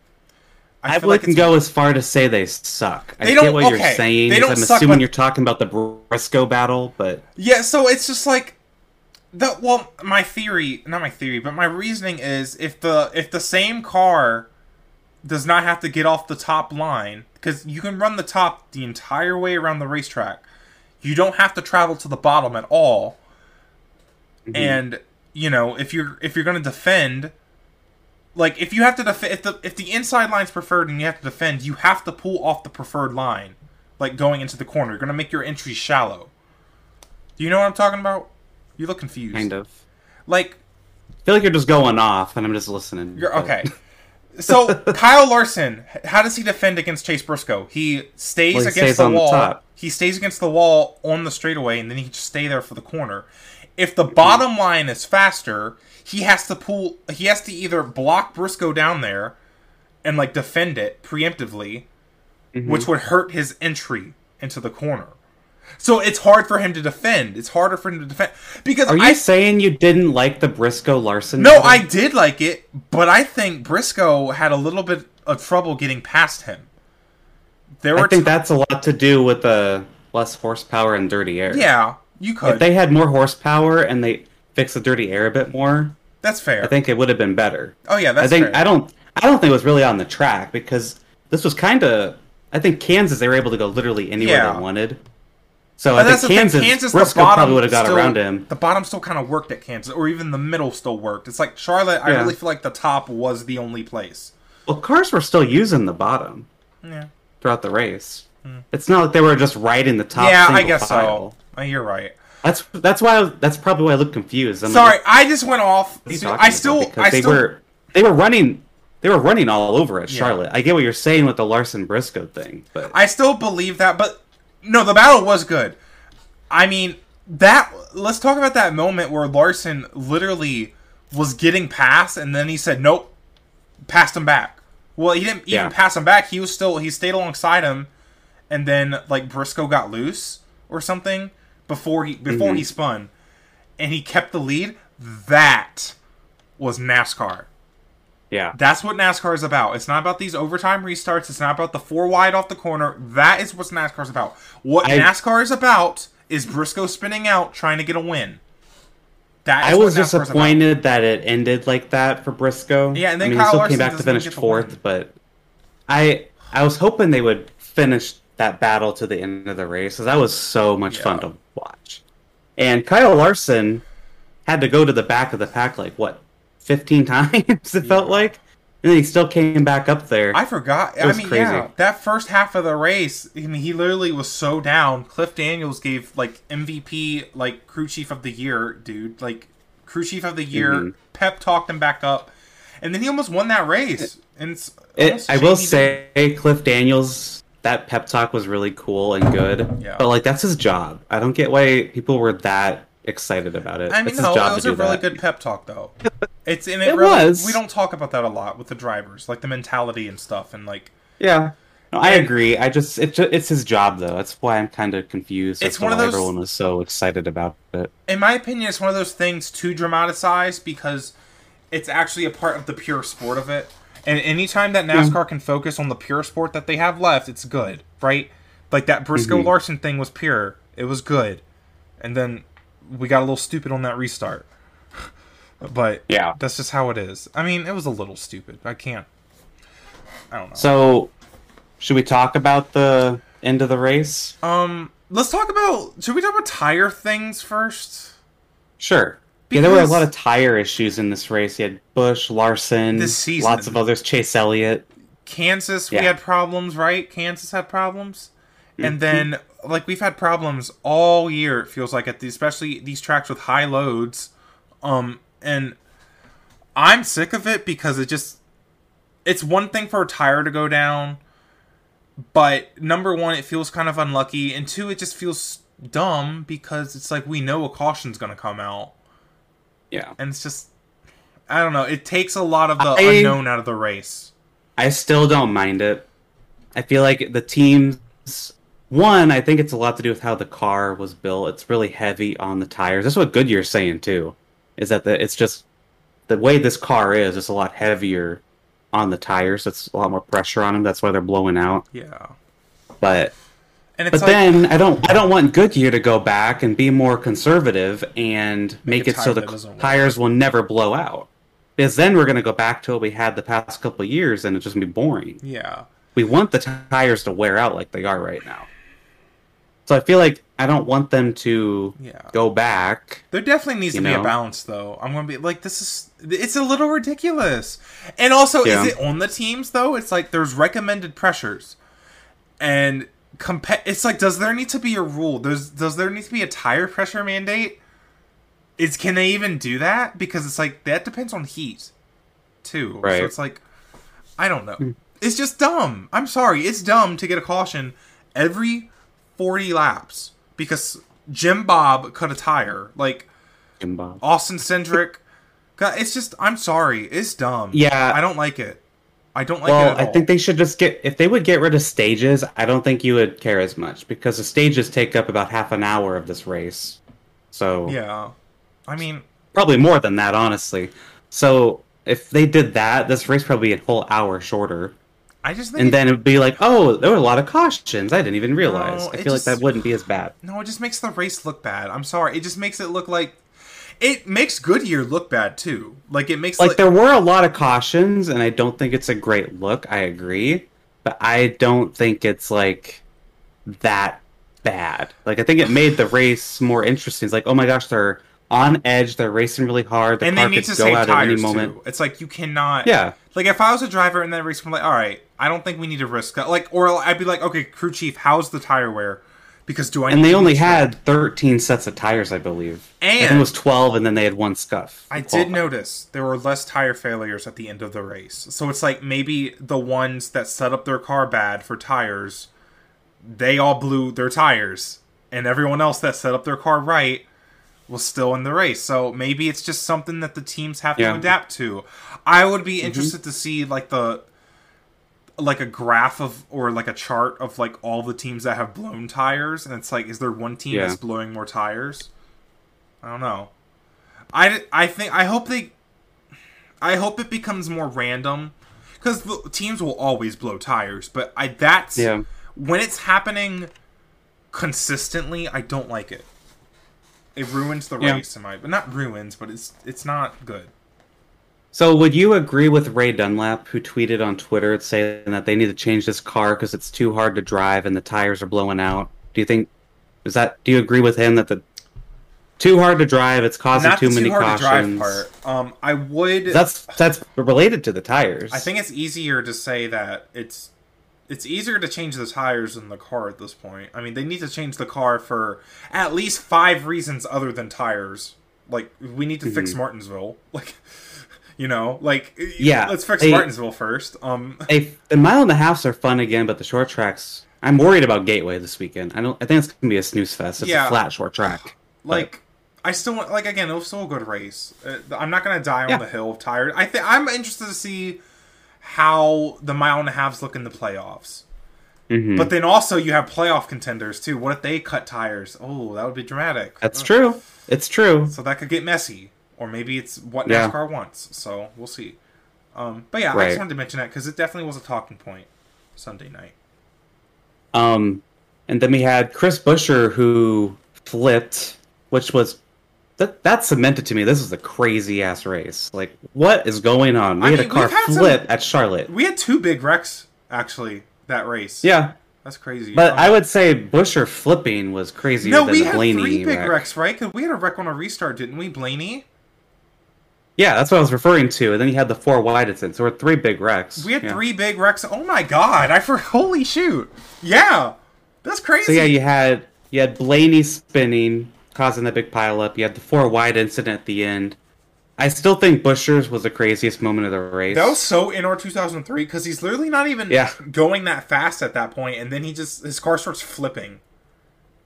I, feel wouldn't it's- go as far to say they suck. I They get don't- what okay, you're saying. they don't I'm suck, assuming but- you're talking about the Briscoe battle, but Yeah, so it's just like the well, my theory, not my theory, but my reasoning is if the if the same car does not have to get off the top line because you can run the top the entire way around the racetrack. You don't have to travel to the bottom at all. And you know, if you're if you're going to defend like if you have to defend if the if the inside line's preferred and you have to defend, you have to pull off the preferred line like going into the corner. You're going to make your entry shallow. Do you know what I'm talking about? You look confused. kind of. Like I feel like you're just going off, and I'm just listening. you're but- okay. So Kyle Larson, how does he defend against Chase Briscoe? He stays Well, he against stays the the wall. top. he stays against the wall on the straightaway, and then he just stay there for the corner. If the bottom line is faster, he has to pull. He has to either block Briscoe down there and like defend it preemptively, Mm-hmm. which would hurt his entry into the corner. So it's hard for him to defend. It's harder for him to defend because Are you I saying you didn't like the Briscoe Larson? no, battle? I did like it, but I think Briscoe had a little bit of trouble getting past him. There were I think ti- that's a lot to do with the less horsepower and dirty air. yeah, you could. If they had more horsepower and they fixed the dirty air a bit more, That's fair. I think it would have been better. oh yeah, that's I think fair. I don't I don't think it was really on the track because this was kind of I think Kansas they were able to go literally anywhere Yeah. they wanted. So But I that's think the thing, Kansas, Kansas, Briscoe bottom probably would have got still- around him. The bottom still kind of worked at Kansas, or even the middle still worked. It's like Charlotte. I Yeah. really feel like the top was the only place. Well, cars were still using the bottom Yeah, throughout the race. It's not like they were just right in the top. Yeah, I guess file. so. Uh, You're right. That's that's why I, that's probably why I look confused. I'm Sorry, like, I just went off. what are you So talking I still, I they still, were they were running they were running all over at Yeah. Charlotte. I get what you're saying with the Larson Briscoe thing, but I still believe that, but no, the battle was good. I mean, that. Let's talk about that moment where Larson literally was getting past, and then he said, "Nope," passed him back. Well, he didn't even Yeah. pass him back. He was still he stayed alongside him, and then like Briscoe got loose or something before he before Mhm. he spun, and he kept the lead. That was NASCAR. Yeah. That's what NASCAR is about. It's not about these overtime restarts. It's not about the four wide off the corner. That is what NASCAR is about. What I- NASCAR is about is Briscoe spinning out trying to get a win. That is I was NASCAR's about. disappointed that it ended like that for Briscoe. Yeah, and then I mean, Kyle he still Larson came back to finish fourth, but I I was hoping they would finish that battle to the end of the race because that was so much fun to watch. And Kyle Larson had to go to the back of the pack like what, fifteen times it felt like, and then he still came back up there. I forgot. I mean, crazy. yeah, that first half of the race, I mean, he literally was so down. Cliff Daniels gave like MVP, like crew chief of the year, dude, like crew chief of the year. Mhm. Pep talked him back up, and then he almost won that race. And it's It, I will say, Cliff Daniels, that pep talk was really cool and good. Yeah. But like, that's his job. I don't get why people were that excited about it. I mean, it's no, his job it was to a really that. good pep talk, though. It's and it, It really, was. We don't talk about that a lot with the drivers, like the mentality and stuff, and like Yeah. No, I agree. I just it's it's his job though. That's why I'm kind of confused. It's one of why those- everyone was so excited about it. in my opinion, it's one of those things too dramatized because it's actually a part of the pure sport of it. And anytime that NASCAR can focus on the pure sport that they have left, it's good, right? Like that Briscoe Mhm. Larson thing was pure. It was good. And then we got a little stupid on that restart. but Yeah. that's just how it is. I mean, it was a little stupid. I can't. I don't know. So, should we talk about the end of the race? Um, let's talk about. Should we talk about tire things first? Sure. yeah, there were a lot of tire issues in this race. You had Busch, Larson, This season. lots of others. Chase Elliott. Kansas, we had problems, right? Kansas had problems, and Mhm. then like we've had problems all year. It feels like at the, especially these tracks with high loads, um, and I'm sick of it because it just it's one thing for a tire to go down, but number one, it feels kind of unlucky, and two, it just feels dumb because it's like we know a caution's gonna come out, Yeah. and it's just I don't know. It takes a lot of the I- unknown out of the race. I still don't mind it. I feel like the teams. One, I think it's a lot to do with how the car was built. It's really heavy on the tires. That's what Goodyear's saying too. Is that the, it's just the way this car is. It's a lot heavier on the tires. It's a lot more pressure on them. That's why they're blowing out. Yeah, But and it's but like, then I don't I don't want Goodyear to go back and be more conservative and Make make, it so the doesn't work. tires will never blow out. Because then we're gonna go back to what we had the past couple of years and it's just gonna be boring. yeah. We want the tires to wear out like they are right now. So I feel like I don't want them to Yeah. go back. There definitely needs to be a balance, though. I'm gonna be like, this is it's a little ridiculous. And also, Yeah. is it on the teams though? It's like there's recommended pressures, and compa- It's like, does there need to be a rule? Does does there need to be a tire pressure mandate? Is can they even do that? Because it's like that depends on heat, too. Right. So it's like, I don't know. Hmm. It's just dumb. I'm sorry. It's dumb to get a caution every 40 laps because Jim Bob cut a tire. Like Jim Bob. Austin Cindric. God, It's just I'm sorry. It's dumb. Yeah. I don't like it. I don't like it Well, I think they should just get if they would get rid of stages, I don't think you would care as much because the stages take up about half an hour of this race. So Yeah. I mean, probably more than that, honestly. So if they did that, this race probably a whole hour shorter. I just think And then it'd be like, oh, there were a lot of cautions. I didn't even realize. No, I feel just- like that wouldn't be as bad. no, it just makes the race look bad. I'm sorry. It just makes it look like it makes Goodyear look bad too. Like it makes Like like, there were a lot of cautions, and I don't think it's a great look. I agree, but I don't think it's like that bad. Like I think it made the race more interesting. It's like, oh my gosh, they're on edge. They're racing really hard. The and they car need could to go out at any moment. too. It's like you cannot. Yeah, Like if I was a driver in that race, I'm like, all right, I don't think we need to risk that. Like, or I'd be like, okay, crew chief, how's the tire wear? Because do I? and they only had 13 sets of tires, I believe. I And- it was 12, and then they had one scuff. I did notice there were less tire failures at the end of the race. So it's like maybe the ones that set up their car bad for tires, they all blew their tires, and everyone else that set up their car right was still in the race. So maybe it's just something that the teams have Yeah. to adapt to. I would be mm-hmm. interested to see like the like a graph of or like a chart of like all the teams that have blown tires and it's like is there one team Yeah. that's blowing more tires? I don't know. I, I think I hope they I hope it becomes more random because the teams will always blow tires. But I that's Yeah. when it's happening consistently. I don't like it. It ruins the Yeah. race, in my but not ruins, but it's it's not good. So, would you agree with Ray Dunlap, who tweeted on Twitter saying that they need to change this car because it's too hard to drive and the tires are blowing out? Do you think is that? Do you agree with him that the too hard to drive? It's causing not too the many too hard to drive part. Um, I would. That's that's related to the tires. I think it's easier to say that it's it's easier to change the tires than the car at this point. I mean, they need to change the car for at least five reasons other than tires. Like we need to fix Martinsville. Like you know, like Yeah, let's fix Martinsville first. Um Hey, the mile and a halfs are fun again, but the short tracks. I'm worried about Gateway this weekend. I don't. I think it's gonna be a snooze fest. It's Yeah. a flat short track. like I still want like again, it was still a good race. Uh, I'm not gonna die on Yeah. the hill of tired. I think I'm interested to see how the mile and a halves look in the playoffs. Mhm. But then also you have playoff contenders too. What if they cut tires? Oh, that would be dramatic. That's true. It's true. So that could get messy, or maybe it's what Yeah. NASCAR wants. So we'll see. Um, but yeah, I just wanted to mention that because it definitely was a talking point Sunday night. Um, and then we had Chris Buescher who flipped, which was that that cemented to me. This is a crazy ass race. Like, what is going on? We I had mean, a car had some- flip at Charlotte. We had two big wrecks actually that race. Yeah, that's crazy. but Um, I would say Buescher flipping was crazier no, than we had Blaney three big wreck. wrecks, right? Because we had a wreck on a restart, didn't we, Blaney? Yeah, that's what I was referring to. And then you had the four wide incidents. So we're three big wrecks. We had Yeah. three big wrecks. Oh my god! I for holy shoot! Yeah, that's crazy. So yeah, you had you had Blaney spinning, causing the big pileup. You had the four wide incident at the end. I still think Buescher's was the craziest moment of the race. That was so NR2003 because he's literally not even Yeah. going that fast at that point, and then he just his car starts flipping,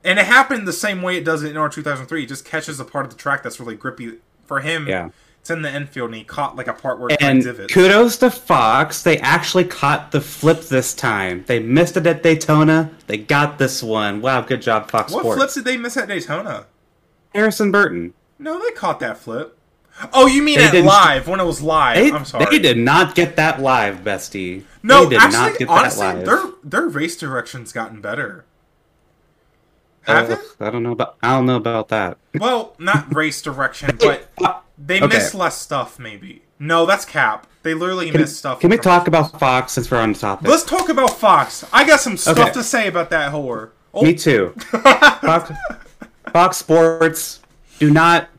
and it happened the same way it does in NR2003. He just catches a part of the track that's really grippy for him. Yeah. It's in the infield, and he caught like a part where it and divots. kudos to Fox. They actually caught the flip this time. They missed it at Daytona. They got this one. Wow, good job, Fox what Sports. flips did they miss at Daytona? Harrison Burton. No, they caught that flip. Oh, you mean They at live when it was live? They, I'm sorry. they did not get that live, bestie. No, they did actually, not get honestly, that live. their their race direction's gotten better. Have Ugh, it? I don't know about. I don't know about that. Well, not race direction, but they Okay. miss less stuff. Maybe. No, that's Cap. They literally Can, miss stuff. can we talk about Fox since we're on the topic? Let's talk about Fox. I got some stuff Okay. to say about that whore. Oh, Me too. Fox, Fox Sports do not.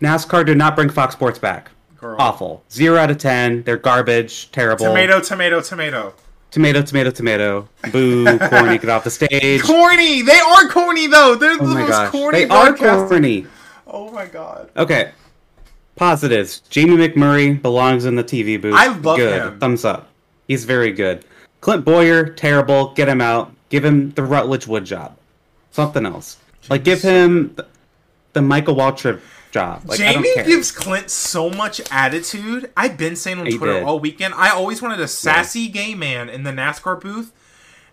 NASCAR do not bring Fox Sports back. Girl. Awful. Zero out of ten. They're garbage. Terrible. tomato, tomato, tomato. Tomato. Tomato. Tomato. Boo. corny. Get off the stage. Corny. They are corny though. They're Oh the most gosh. corny. They are corny. Oh my god. Okay. Positives. Jamie McMurray belongs in the TV booth. I love good. him. Thumbs up. He's very good. Clint Bowyer, terrible. Get him out. Give him the Rutledge Wood job. Something else. Like give him the, the Michael Waltrip job. Like I don't Jamie gives Clint so much attitude. I've been saying on He Twitter did. all weekend. I always wanted a sassy gay man in the NASCAR booth.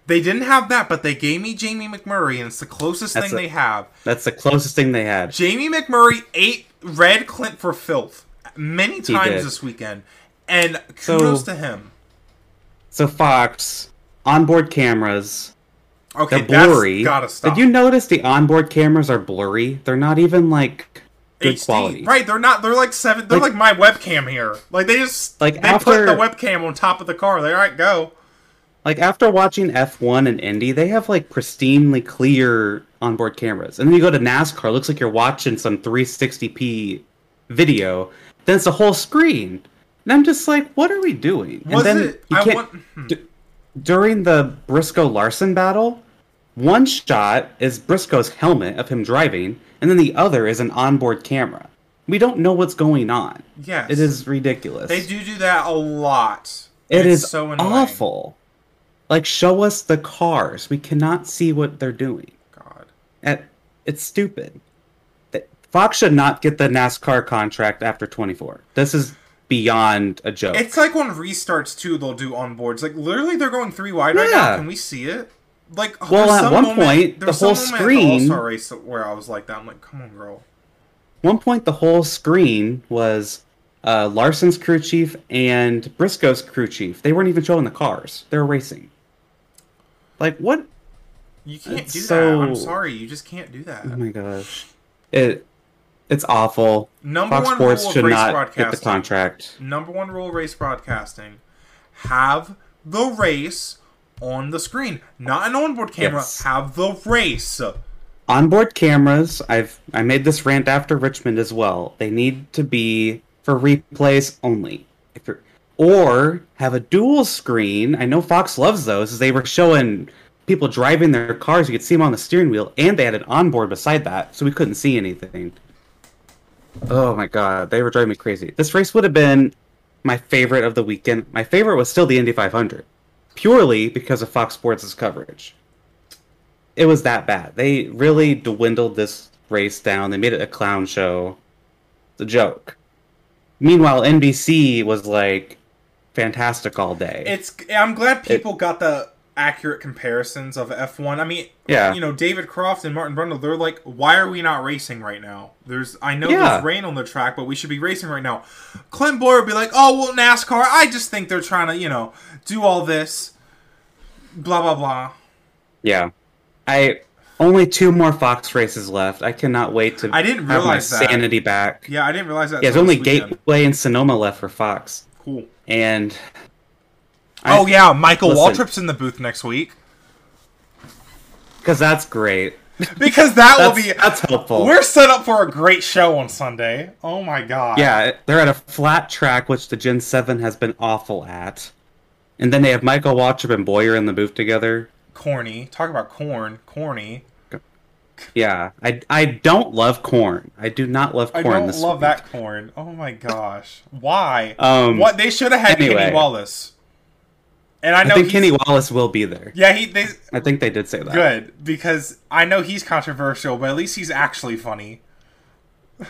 They didn't have that, but they gave me Jamie McMurray, and it's the closest That's thing a- they have. That's the closest thing they had. Jamie McMurray ate Read Clint for filth many times this weekend, and So- kudos to him. So Fox onboard cameras. Okay, They're blurry. that's gotta stop. Did you notice the onboard cameras are blurry? They're not even like good HD. quality. Right, they're not. They're like seven. They're like, Like- my webcam here. Like they just Like, they put the webcam on top of the car. They're all right. Go. Like after watching F1 and Indy, they have like pristinely clear onboard cameras. And then you go to NASCAR, it looks like you're watching some 360p video. Then it's a whole screen. And I'm just like, what are we doing? Was and then it? you I can't- want. hmm. d- during the Briscoe Larson battle, one shot is Briscoe's helmet of him driving, and then the other is an onboard camera. We don't know what's going on. Yes, It is ridiculous. They do do that a lot. It It's is so annoying. awful. Like, show us the cars. We cannot see what they're doing. And it's stupid. Fox should not get the NASCAR contract after 24. This is beyond a joke. It's like when restarts too. They'll do on boards. Like literally, they're going three wide right now. Can we see it? Like Well, at some one moment- point, the whole screen- At the race where I was like that. I'm like, come on, girl. one point, the whole screen was uh, Larson's crew chief and Briscoe's crew chief. They weren't even showing the cars; they were racing. Like what? You can't It's do so- that. I'm sorry, you just can't do that. Oh my gosh, it it's awful. Number Fox one Sports rule of should race not get the contract. Number one rule of race broadcasting: have the race on the screen, not an onboard camera. Yes. Have the race. onboard cameras i've i made this rant after richmond as well they need to be for replays only if you're, or have a dual screen i know fox loves those as they were showing people driving their cars you could see them on the steering wheel and they had an onboard beside that so we couldn't see anything oh my god they were driving me crazy this race would have been my favorite of the weekend my favorite was still the indy 500 purely because of fox sports' coverage it was that bad. They really dwindled this race down. They made it a clown show. It's a joke. Meanwhile, NBC was like fantastic all day. It's. I'm glad people got the accurate comparisons of F1. I mean, Yeah. you know, David Croft and Martin Brundle. They're like, why are we not racing right now? There's. I know Yeah. there's rain on the track, but we should be racing right now. Clint Bowyer would be like, oh well, NASCAR. I just think they're trying to, you know, do all this. Blah blah blah. yeah. I only two more Fox races left. I cannot wait to I didn't have my realize that. sanity back. Yeah, I didn't realize that. Yeah, there's only weekend. Gateway and Sonoma left for Fox. Cool. And I- Oh yeah, Michael Listen. Waltrip's in the booth next week because that's great. because that will be. that's helpful. We're set up for a great show on Sunday. Oh my god. Yeah, they're at a flat track, which the Gen 7 has been awful at. And then they have Michael Waltrip and Bowyer in the booth together. Corny. Talk about corn. Corny. Yeah, I, I don't love corn. I do not love corn. I don't this love week. that corn. Oh my gosh. Why? Um, what they should have had anyway. Kenny Wallace. And I I, know think Kenny Wallace will be there. Yeah, he they I think they did say that. good because I know he's controversial, but at least he's actually funny.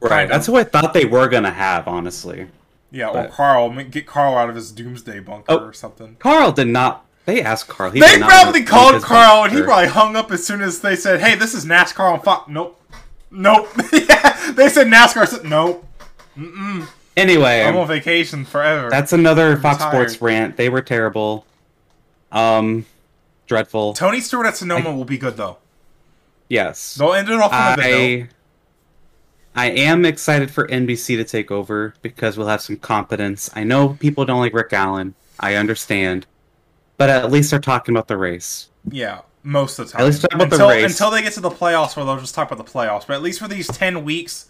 Right. That's who I thought they were going to have, honestly. Yeah, or Carl get Carl out of his doomsday bunker Oh. or something. Carl did not. They asked Carl. He They probably called Carl and he probably hung up as soon as they said, "Hey, this is NASCAR on Fox." Nope. Nope. yeah, they said NASCAR. Said, nope. Anyway, I'm on vacation forever. that's another Fox tired. Sports rant. They were terrible. Um, dreadful. Tony Stewart at Sonoma will be good though. Yes. They'll end it off on a good note. I I am excited for NBC to take over because we'll have some competence. I know people don't like Rick Allen. I understand. But at least they're talking about the race. Yeah, most of the time. At least talk about the until, race. until they get to the playoffs, where they'll just talk about the playoffs. But at least for these ten weeks,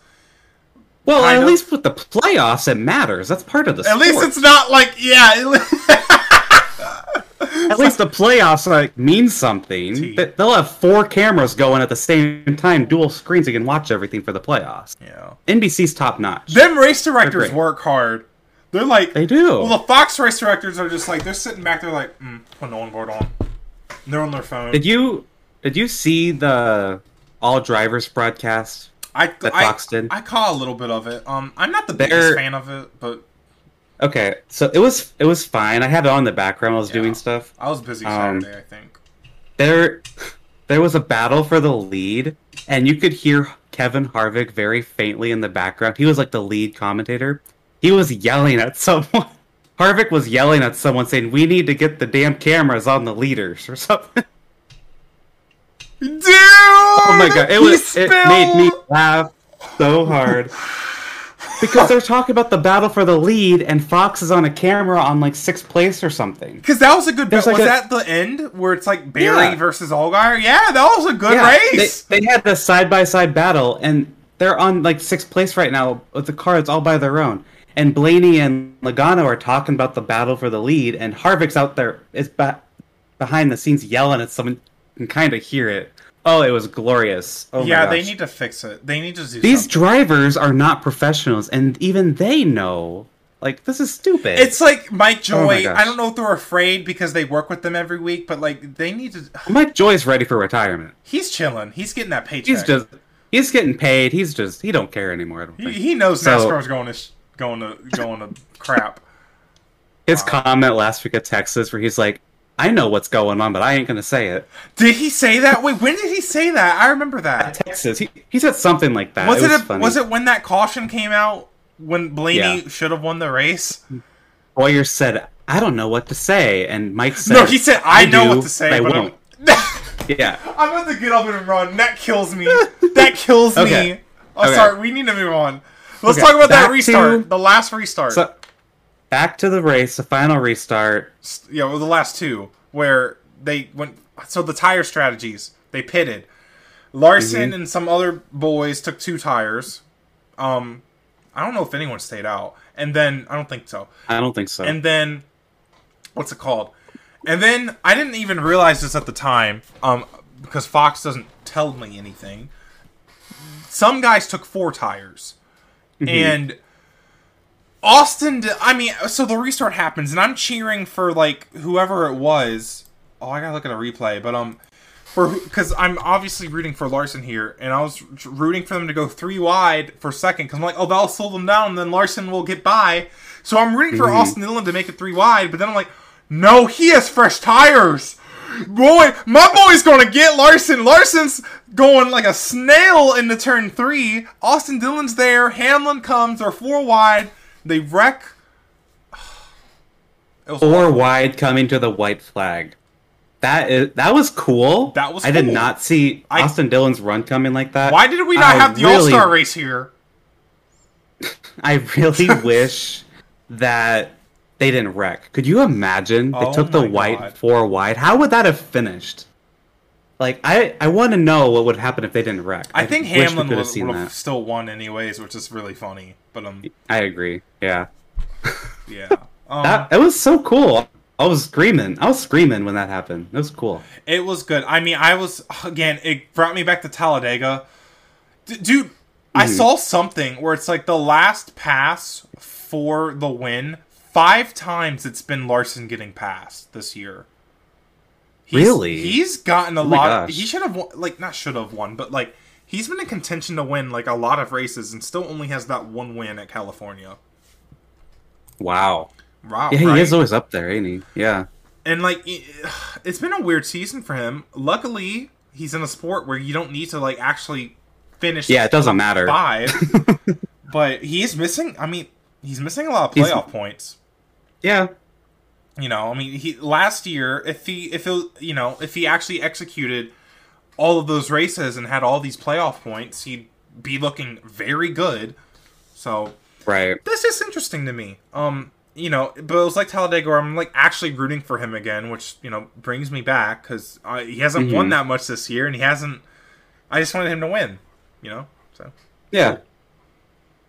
Well, at of. least with the playoffs, it matters. That's part of the at least it's not like yeah. At least, the playoffs like mean something. They- They'll have four cameras going at the same time, dual screens. You can watch everything for the playoffs. yeah. NBC's top notch. Them race directors work hard. They're like They do. Well, the Fox race directors are just like they're sitting back. They're like, mm, put an onboard on. They're on their phone. Did you did you see the all drivers broadcast? I I? I caught a little bit of it. Um, I'm not the They're- biggest fan of it, but Okay, so it was it was fine. I had it on in the background. While I was Yeah. doing stuff. I was busy Um, Saturday. I think. There there was a battle for the lead, and you could hear Kevin Harvick very faintly in the background. He was like the lead commentator. He was yelling at someone. Harvick was yelling at someone saying, "We need to get the damn cameras on the leaders" or something. Dude! Oh my god, it he was it made me laugh so hard. Because they're talking about the battle for the lead, and Fox is on a camera on like sixth place or something. Because that was a good. Was like a- that the end where it's like Berry Yeah. versus Allgaier? Yeah, that was a good Yeah, race. They, they had the side by side battle, and they're on like sixth place right now with the car that's all by their own. And Blaney and Logano are talking about the battle for the lead, and Harvick's out there is ba- behind the scenes yelling at someone. Can kind of hear it. Oh, it was glorious. Oh my yeah, they need to fix it. They need to do These something. drivers are not professionals, and even they know. Like this is stupid. It's like Mike Oh Joy. gosh. I don't know if they're afraid because they work with them every week, but like they need to. Mike Joy's ready for retirement. He's chilling. He's getting that paycheck. He's just he's getting paid. He's just he don't care anymore. He, he knows So- NASCAR's going to sh- going to going to crap. His uh, comment last week at Texas, where he's like, "I know what's going on, but I ain't gonna say it." Did he say that? Wait, when did he say that? I remember that. Texas, he, he said something like that. Was it it, was a, was it when that caution came out when Blaney Yeah. should have won the race. Bowyer said, "I don't know what to say," and Mike said, no, he said, "I, know do, what to say, I but won't." I'm, Yeah, I'm about to get up and run. That kills me. That kills Okay. me. Oh, Okay. sorry. We need to move on. Let's Okay, talk about that back restart. to- The last restart. so back to the race, the final restart. yeah, well, the last two where they went. So the tire strategies they pitted. Larson Mm-hmm. and some other boys took two tires. Um, I don't know if anyone stayed out, and then I don't think so. I don't think so. And then what's it called? And then I didn't even realize this at the time, um, because Fox doesn't tell me anything. Some guys took four tires, and Austin. I mean, so the restart happens, and I'm cheering for like whoever it was. Oh, I gotta look at a replay, but um, for because I'm obviously rooting for Larson here, and I was rooting for them to go three wide for second because I'm like, oh, that'll slow them down, and then Larson will get by. So I'm rooting for Austin Dillon to make it three wide, but then I'm like, no, he has fresh tires. Boy, my boy's gonna get Larson. Larson's going like a snail into turn three. Austin Dillon's there. Hamlin comes. They're four wide. They wreck. Four wide coming to the white flag. That is that was cool. That was I did not see I- Austin Dillon's run coming like that. Why did we not I have the really- All Star race here? I really wish that they didn't wreck. Could you imagine they Oh took the white God. four wide? How would that have finished? Like I, I want to know what would happen if they didn't wreck. I think wish Hamlin would have still won anyways, which is really funny. But um, I agree. Yeah, yeah, um, that it was so cool. I was screaming. I was screaming when that happened. It was cool. it was good. I mean, I was again. It brought me back to Talladega, D- dude. I Mm-hmm. saw something where it's like the last pass for the win. Five times it's been Larson getting passed this year. He's- Really? He's gotten a Oh lot. gosh. He should have won, like not should have won, but like he's been in contention to win like a lot of races and still only has that one win at California. Wow. Wow, Yeah, right? he is always up there, ain't he? Yeah. and like it- it's been a weird season for him. Luckily, he's in a sport where you don't need to like actually finish. Yeah, it doesn't matter. five. but he's missing. I mean, he's missing a lot of He's- playoff points. Yeah. You know, I mean, he last year if he if it you know if he actually executed all of those races and had all these playoff points, he'd be looking very good. So Right. this is interesting to me. Um, you know, but it was like Talladega where I'm like actually rooting for him again, which you know brings me back because uh, he hasn't won Mhm. that much this year, and he hasn't. I just wanted him to win, you know. So Yeah.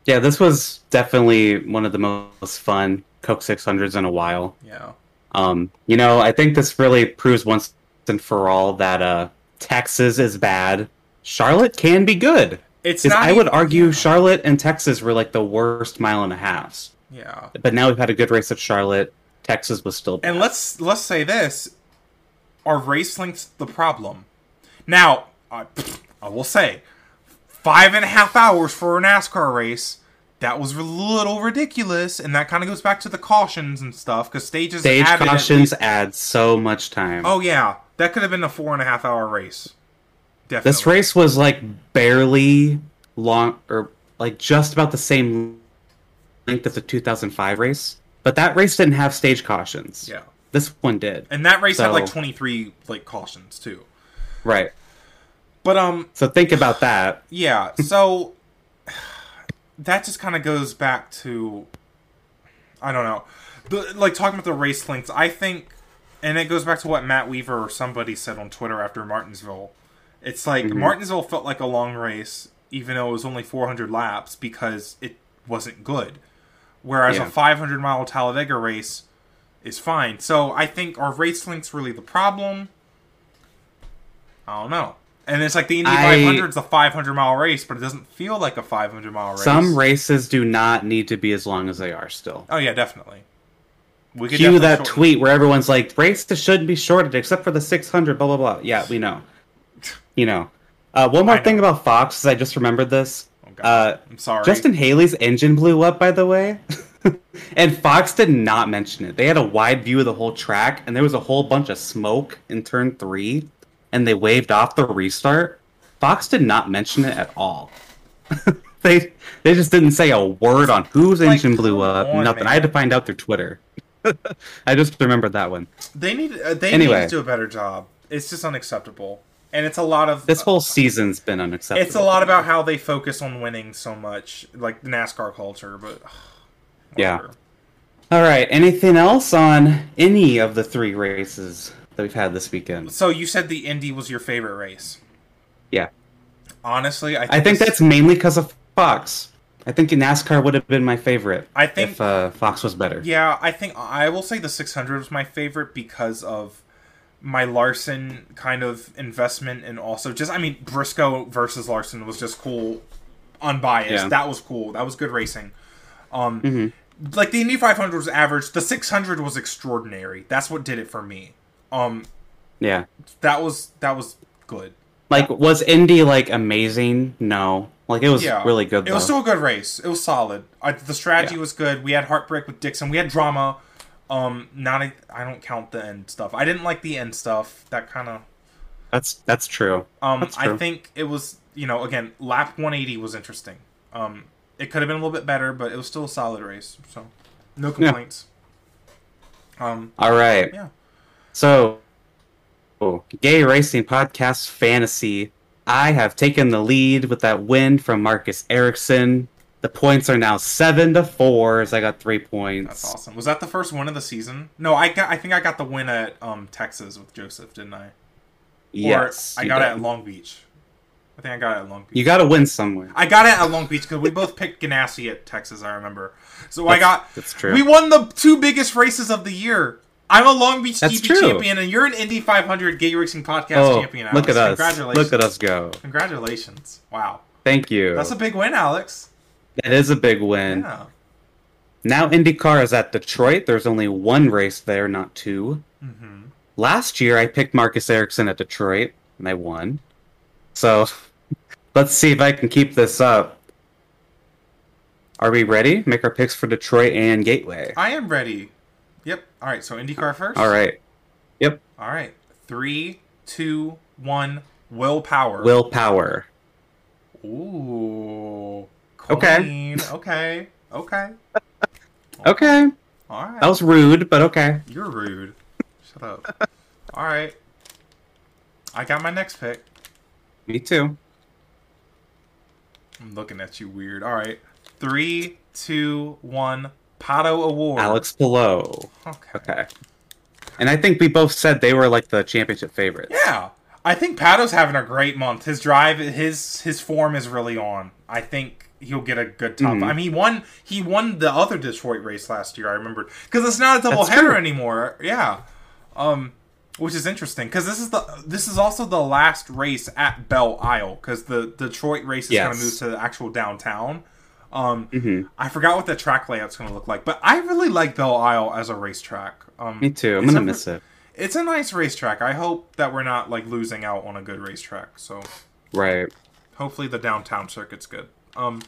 Yeah, this was definitely one of the most fun Coke 600s in a while. yeah, Um, you know, I think this really proves once and for all that uh, Texas is bad. Charlotte can be good. it's not. I would even- argue yeah. Charlotte and Texas were like the worst mile and a halves. Yeah, But now we've had a good race at Charlotte. Texas was still bad. and let's let's say this: are race lengths the problem? Now, I, I will say, five and a half hours for a NASCAR race. That was a little ridiculous, and that kind of goes back to the cautions and stuff because stages Stage cautions add so much time. Oh yeah, that could have been a four and a half hour race. Definitely. This race was like barely long, or like just about the same length as the 2005 race. But that race didn't have stage cautions. Yeah, This one did. and that race had like twenty three like cautions too. Right. But um, So think about that. yeah. So that just kind of goes back to I don't know, the like talking about the race lengths. I think, and it goes back to what Matt Weaver or somebody said on Twitter after Martinsville. It's like Mhm. Martinsville felt like a long race, even though it was only 400 laps because it wasn't good. Whereas Yeah. a 500 mile Talladega race is fine. So I think are race lengths really the problem? I don't know. And it's like the Indy I- 500 is a 500 mile race, but it doesn't feel like a 500 mile race. Some races do not need to be as long as they are still. Oh yeah, definitely. We could Cue that shorten- tweet where everyone's like, races shouldn't be shorted except for the 600, blah, blah, blah. Yeah, we know. You know. Uh, one more I know. thing about Fox, is I just remembered this. Oh, God. Uh, I'm sorry. Justin Haley's engine blew up, by the way. and Fox did not mention it. They had a wide view of the whole track, and there was a whole bunch of smoke in turn three, and they waved off the restart. Fox did not mention it at all. they they just didn't say a word on whose Like, engine blew up. on, nothing. man. I had to find out through Twitter. I just remembered that one. They need uh, they Anyway. need to do a better job. It's just unacceptable, and it's a lot of This whole season's been unacceptable. It's a lot about how they focus on winning so much, like the NASCAR culture. But Yeah. All right. Anything else on any of the three races that we've had this weekend? So you said the Indy was your favorite race. Yeah. Honestly, I think, I think that's mainly because of Fox. I think NASCAR would have been my favorite. I think- if uh, Fox was better. Yeah, I think I will say the 600 was my favorite because of my Larson kind of investment and also just I mean Briscoe versus Larson was just cool, unbiased. Yeah. That was cool. That was good racing. Um, Mhm. like the Indy 500 was average. The 600 was extraordinary. That's what did it for me. Um, Yeah. that was that was good. Like, was Indy like amazing? No. Like, it was Yeah, really good. It was still a good race. It was solid. I, the strategy Yeah. was good. We had heartbreak with Dixon. We had drama. Um, not I don't count the end stuff. I didn't like the end stuff. That kind of. That's that's true. Um, That's I think it was you know again lap 180 was interesting. Um, it could have been a little bit better, but it was still a solid race. So, no complaints. Um, All right. Yeah. So, oh, gay racing podcast fantasy. I have taken the lead with that win from Marcus Ericsson. The points are now seven to four, as I got three points. that's awesome. Was that the first win of the season? No, I got. I think I got the win at um Texas with Josef, didn't I? Yes, Or I got it at Long Beach. I think I got it at Long Beach. You got to win somewhere. I got it at Long Beach because we both picked Ganassi at Texas. I remember. So I got. that's true. We won the two biggest races of the year. I'm a Long Beach That's true. champion, and you're an Indy 500 Gay Racing Podcast oh, champion. Alex. look at us! Congratulations! Look at us go! Congratulations! Wow, Thank you. that's a big win, Alex. that is a big win. Yeah. Now IndyCar is at Detroit. There's only one race there, not two. hmm Last year, I picked Marcus Ericsson at Detroit, and I won. So, let's see if I can keep this up. Are we ready? Make our picks for Detroit and Gateway. I am ready. Yep. All right. So IndyCar first. All right. Yep. All right. Three, two, one. Will Power. Willpower. Ooh. Okay. Okay. Okay. Okay. All right. That was rude, but okay. You're rude. Shut up. All right. I got my next pick. Me too. I'm looking at you weird. All right. Three, two, one. Pato O'Ward. Alex Palou. Okay. Okay. And I think we both said they were like the championship favorites. Yeah. I think Pato's having a great month. His drive, his his form is really on. I think he'll get a good top. Mhm. I mean, he won he won the other Detroit race last year. I remember because it's not a double That's header true. anymore. Yeah, um, which is interesting because this is the this is also the last race at Belle Isle because the Detroit race is going to move to the actual downtown. Um, hmm I forgot what the track layout's going to look like, but I really like Belle Isle as a racetrack. Um, Me too. I'm gonna miss it. it's a nice racetrack. I hope that we're not like losing out on a good racetrack. So Right. hopefully the downtown circuit's good. Um,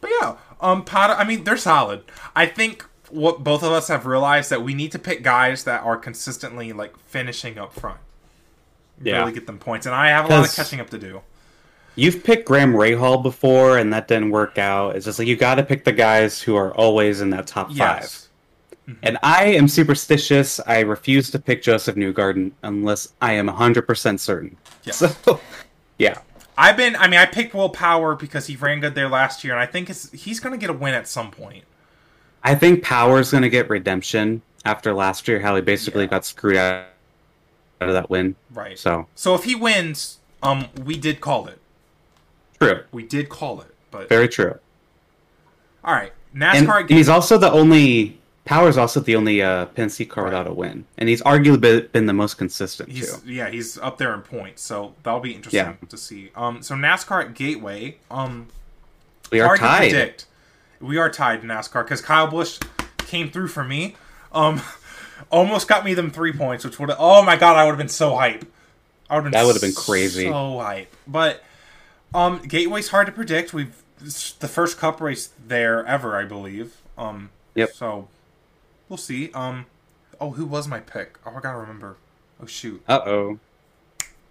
but yeah, um, Pata. I mean, they're solid. I think what both of us have realized that we need to pick guys that are consistently like finishing up front. Yeah. Really get them points, and I have a lot of catching up to do. You've picked Graham Rahal before, and that didn't work out. It's just like you got to pick the guys who are always in that top five. Yes. And I am superstitious. I refuse to pick Josef Newgarden unless I am 100% certain. Yes. So, yeah. I've been. I mean, I picked Will Power because he ran good there last year, and I think it's, he's going to get a win at some point. I think Power's going to get redemption after last year, how he basically Yeah. got screwed out out of that win. Right. So, So if he wins, um, we did call it. True. We did call it. But Very true. all right, NASCAR. and he's also the only. Power's also the only uh, Penske car a win. And he's arguably been- the most consistent, He's too. yeah, he's up there in points, so that'll be interesting Yeah. to see. Um, so NASCAR at Gateway, um, We are tied. predict. We are tied in NASCAR because Kyle Busch came through for me. Um, almost got me them three points, which would oh my god, I would have been so hype. I would have been That would've been crazy. So hype, but um, Gateway's hard to predict. We've it's the first Cup race there ever, I believe. Um, Yep. So we'll see. Um, oh, who was my pick? Oh, I gotta remember. Oh shoot. Uh oh.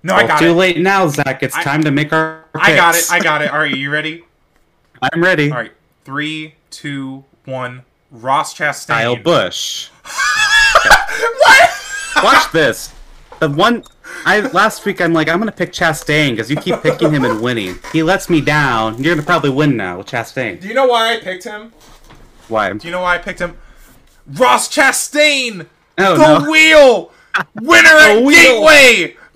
No, I got too it. Too late now, Zack. It's I- time to make our. Picks. I got it. I got it. All right, you ready? I'm ready. All right, three, two, one. Ross Chastain. Kyle Busch. what? Watch this. The one I last week I'm like I'm gonna pick Chastain because you keep picking him and winning. He lets me down. You're gonna probably win now with Chastain. Do you know why I picked him? Why? Do you know why I picked him? Ross Chastain, Oh the no. wheel, winner at The wheel. Gateway.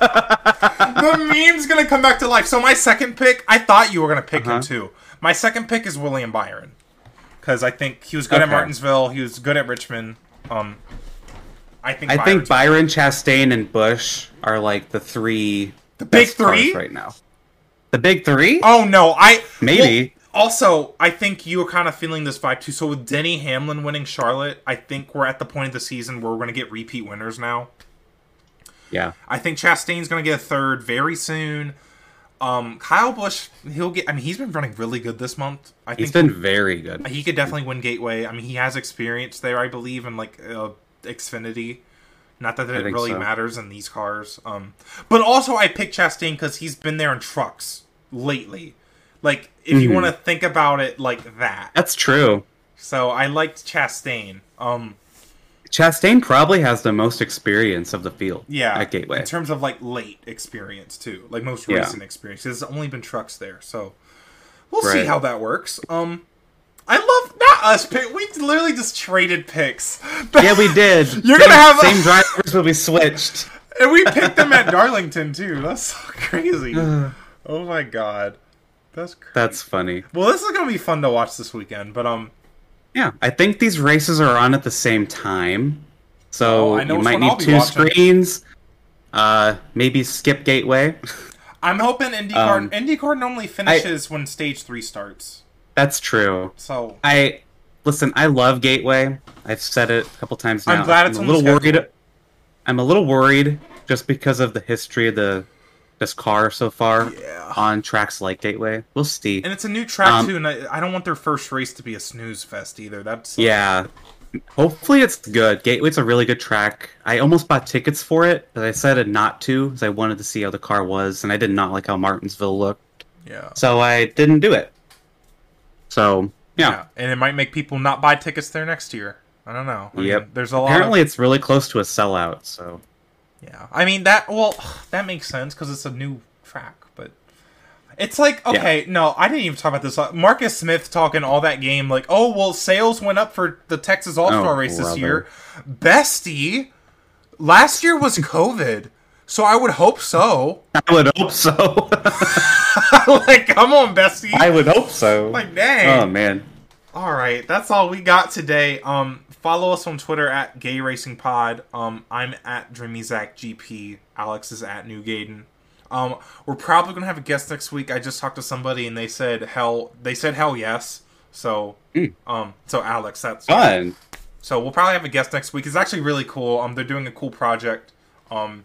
the meme's gonna come back to life. So my second pick, I thought you were gonna pick him Uh-huh. too. My second pick is William Byron because I think he was good at Martinsville. He was good at Richmond. Um, I think I Byron's- think Byron, Chastain, and Busch are like the three The big three? right now. The big three? Oh no, I Maybe. well, also, I think you were kind of feeling this vibe too. So with Denny Hamlin winning Charlotte, I think we're at the point of the season where we're going to get repeat winners now. Yeah. I think Chastain's going to get a third very soon. Um, Kyle Busch, he'll get. I mean, he's been running really good this month. I He's think he's been very good. he could definitely win Gateway. I mean, he has experience there, I believe, in like uh, Xfinity. Not that it really so. matters in these cars. Um, but also I picked Chastain because he's been there in trucks lately. Like, if you Mhm. want to think about it like that. That's true. So I liked Chastain. Um, Chastain probably has the most experience of the field. yeah, At Gateway. in terms of like late experience too, like most Yeah. recent experience. There's only been trucks there, so we'll see how that works. Um, I love not us pick. We literally just traded picks. yeah, we did. You're same, gonna have same drivers, but we switched. And we picked them at Darlington too. That's so crazy. oh my god. That's crazy. That's funny. well, this is gonna be fun to watch this weekend. But um, Yeah, I think these races are on at the same time, so Oh, I know you might need two watching. screens. Uh, maybe skip Gateway. I'm hoping IndyCar. Um, IndyCar normally finishes when stage three starts. That's true. So I listen. I love Gateway. I've said it a couple times now. I'm glad it's a on the little worried. I'm a little worried just because of the history of the this car so far Yeah. on tracks like Gateway. We'll see. and it's a new track Um, too, and I, I don't want their first race to be a snooze fest either. That's Yeah. Hopefully it's good. Gateway's a really good track. I almost bought tickets for it, but I decided not to because I wanted to see how the car was, and I did not like how Martinsville looked. yeah. So I didn't do it. So yeah. and it might make people not buy tickets there next year. I don't know. I mean, Yep. there's a lot. Apparently of, it's really close to a sellout, so yeah. I mean that. Well, that makes sense because it's a new track, but it's like okay, no, I didn't even talk about this. Uh, Marcus Smith talking all that game, like, oh well, sales went up for the Texas All Star Oh, race this year. Bestie, last year was COVID, so I would hope so. I would hope so. like, come on, Bestie. I would hope so. like, dang. Oh man. All right, that's all we got today. Um, follow us on Twitter at Gay Racing Pod. Um, I'm at DreamyZackGP. Alex is at New Gayden. Um, we're probably gonna have a guest next week. I just talked to somebody and they said hell. They said hell yes. So, Mm. um, so Alex, that's Fun. so we'll probably have a guest next week. It's actually really cool. Um, they're doing a cool project. Um,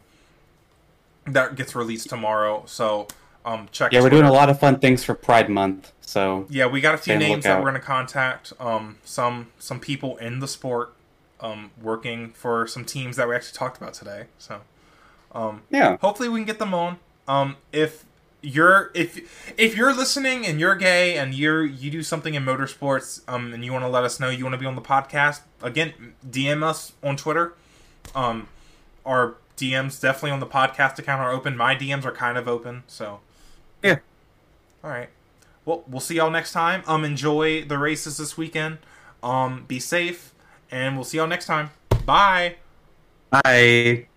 that gets released tomorrow. So, um, check. Yeah, we're doing a lot of fun things for Pride Month. So Yeah, we got a few Stay on the names that we're going to contact. Um, some some people in the sport, um, working for some teams that we actually talked about today. So, um, yeah. hopefully we can get them on. Um, if you're if if you're listening and you're gay and you're you do something in motorsports, um, and you want to let us know you want to be on the podcast, again, DM us on Twitter. Um, our DMs definitely on the podcast account are open. My DMs are kind of open, so Yeah. all right. Well, we'll see y'all next time. Um, enjoy the races this weekend. Um, be safe, and we'll see y'all next time. Bye. Bye.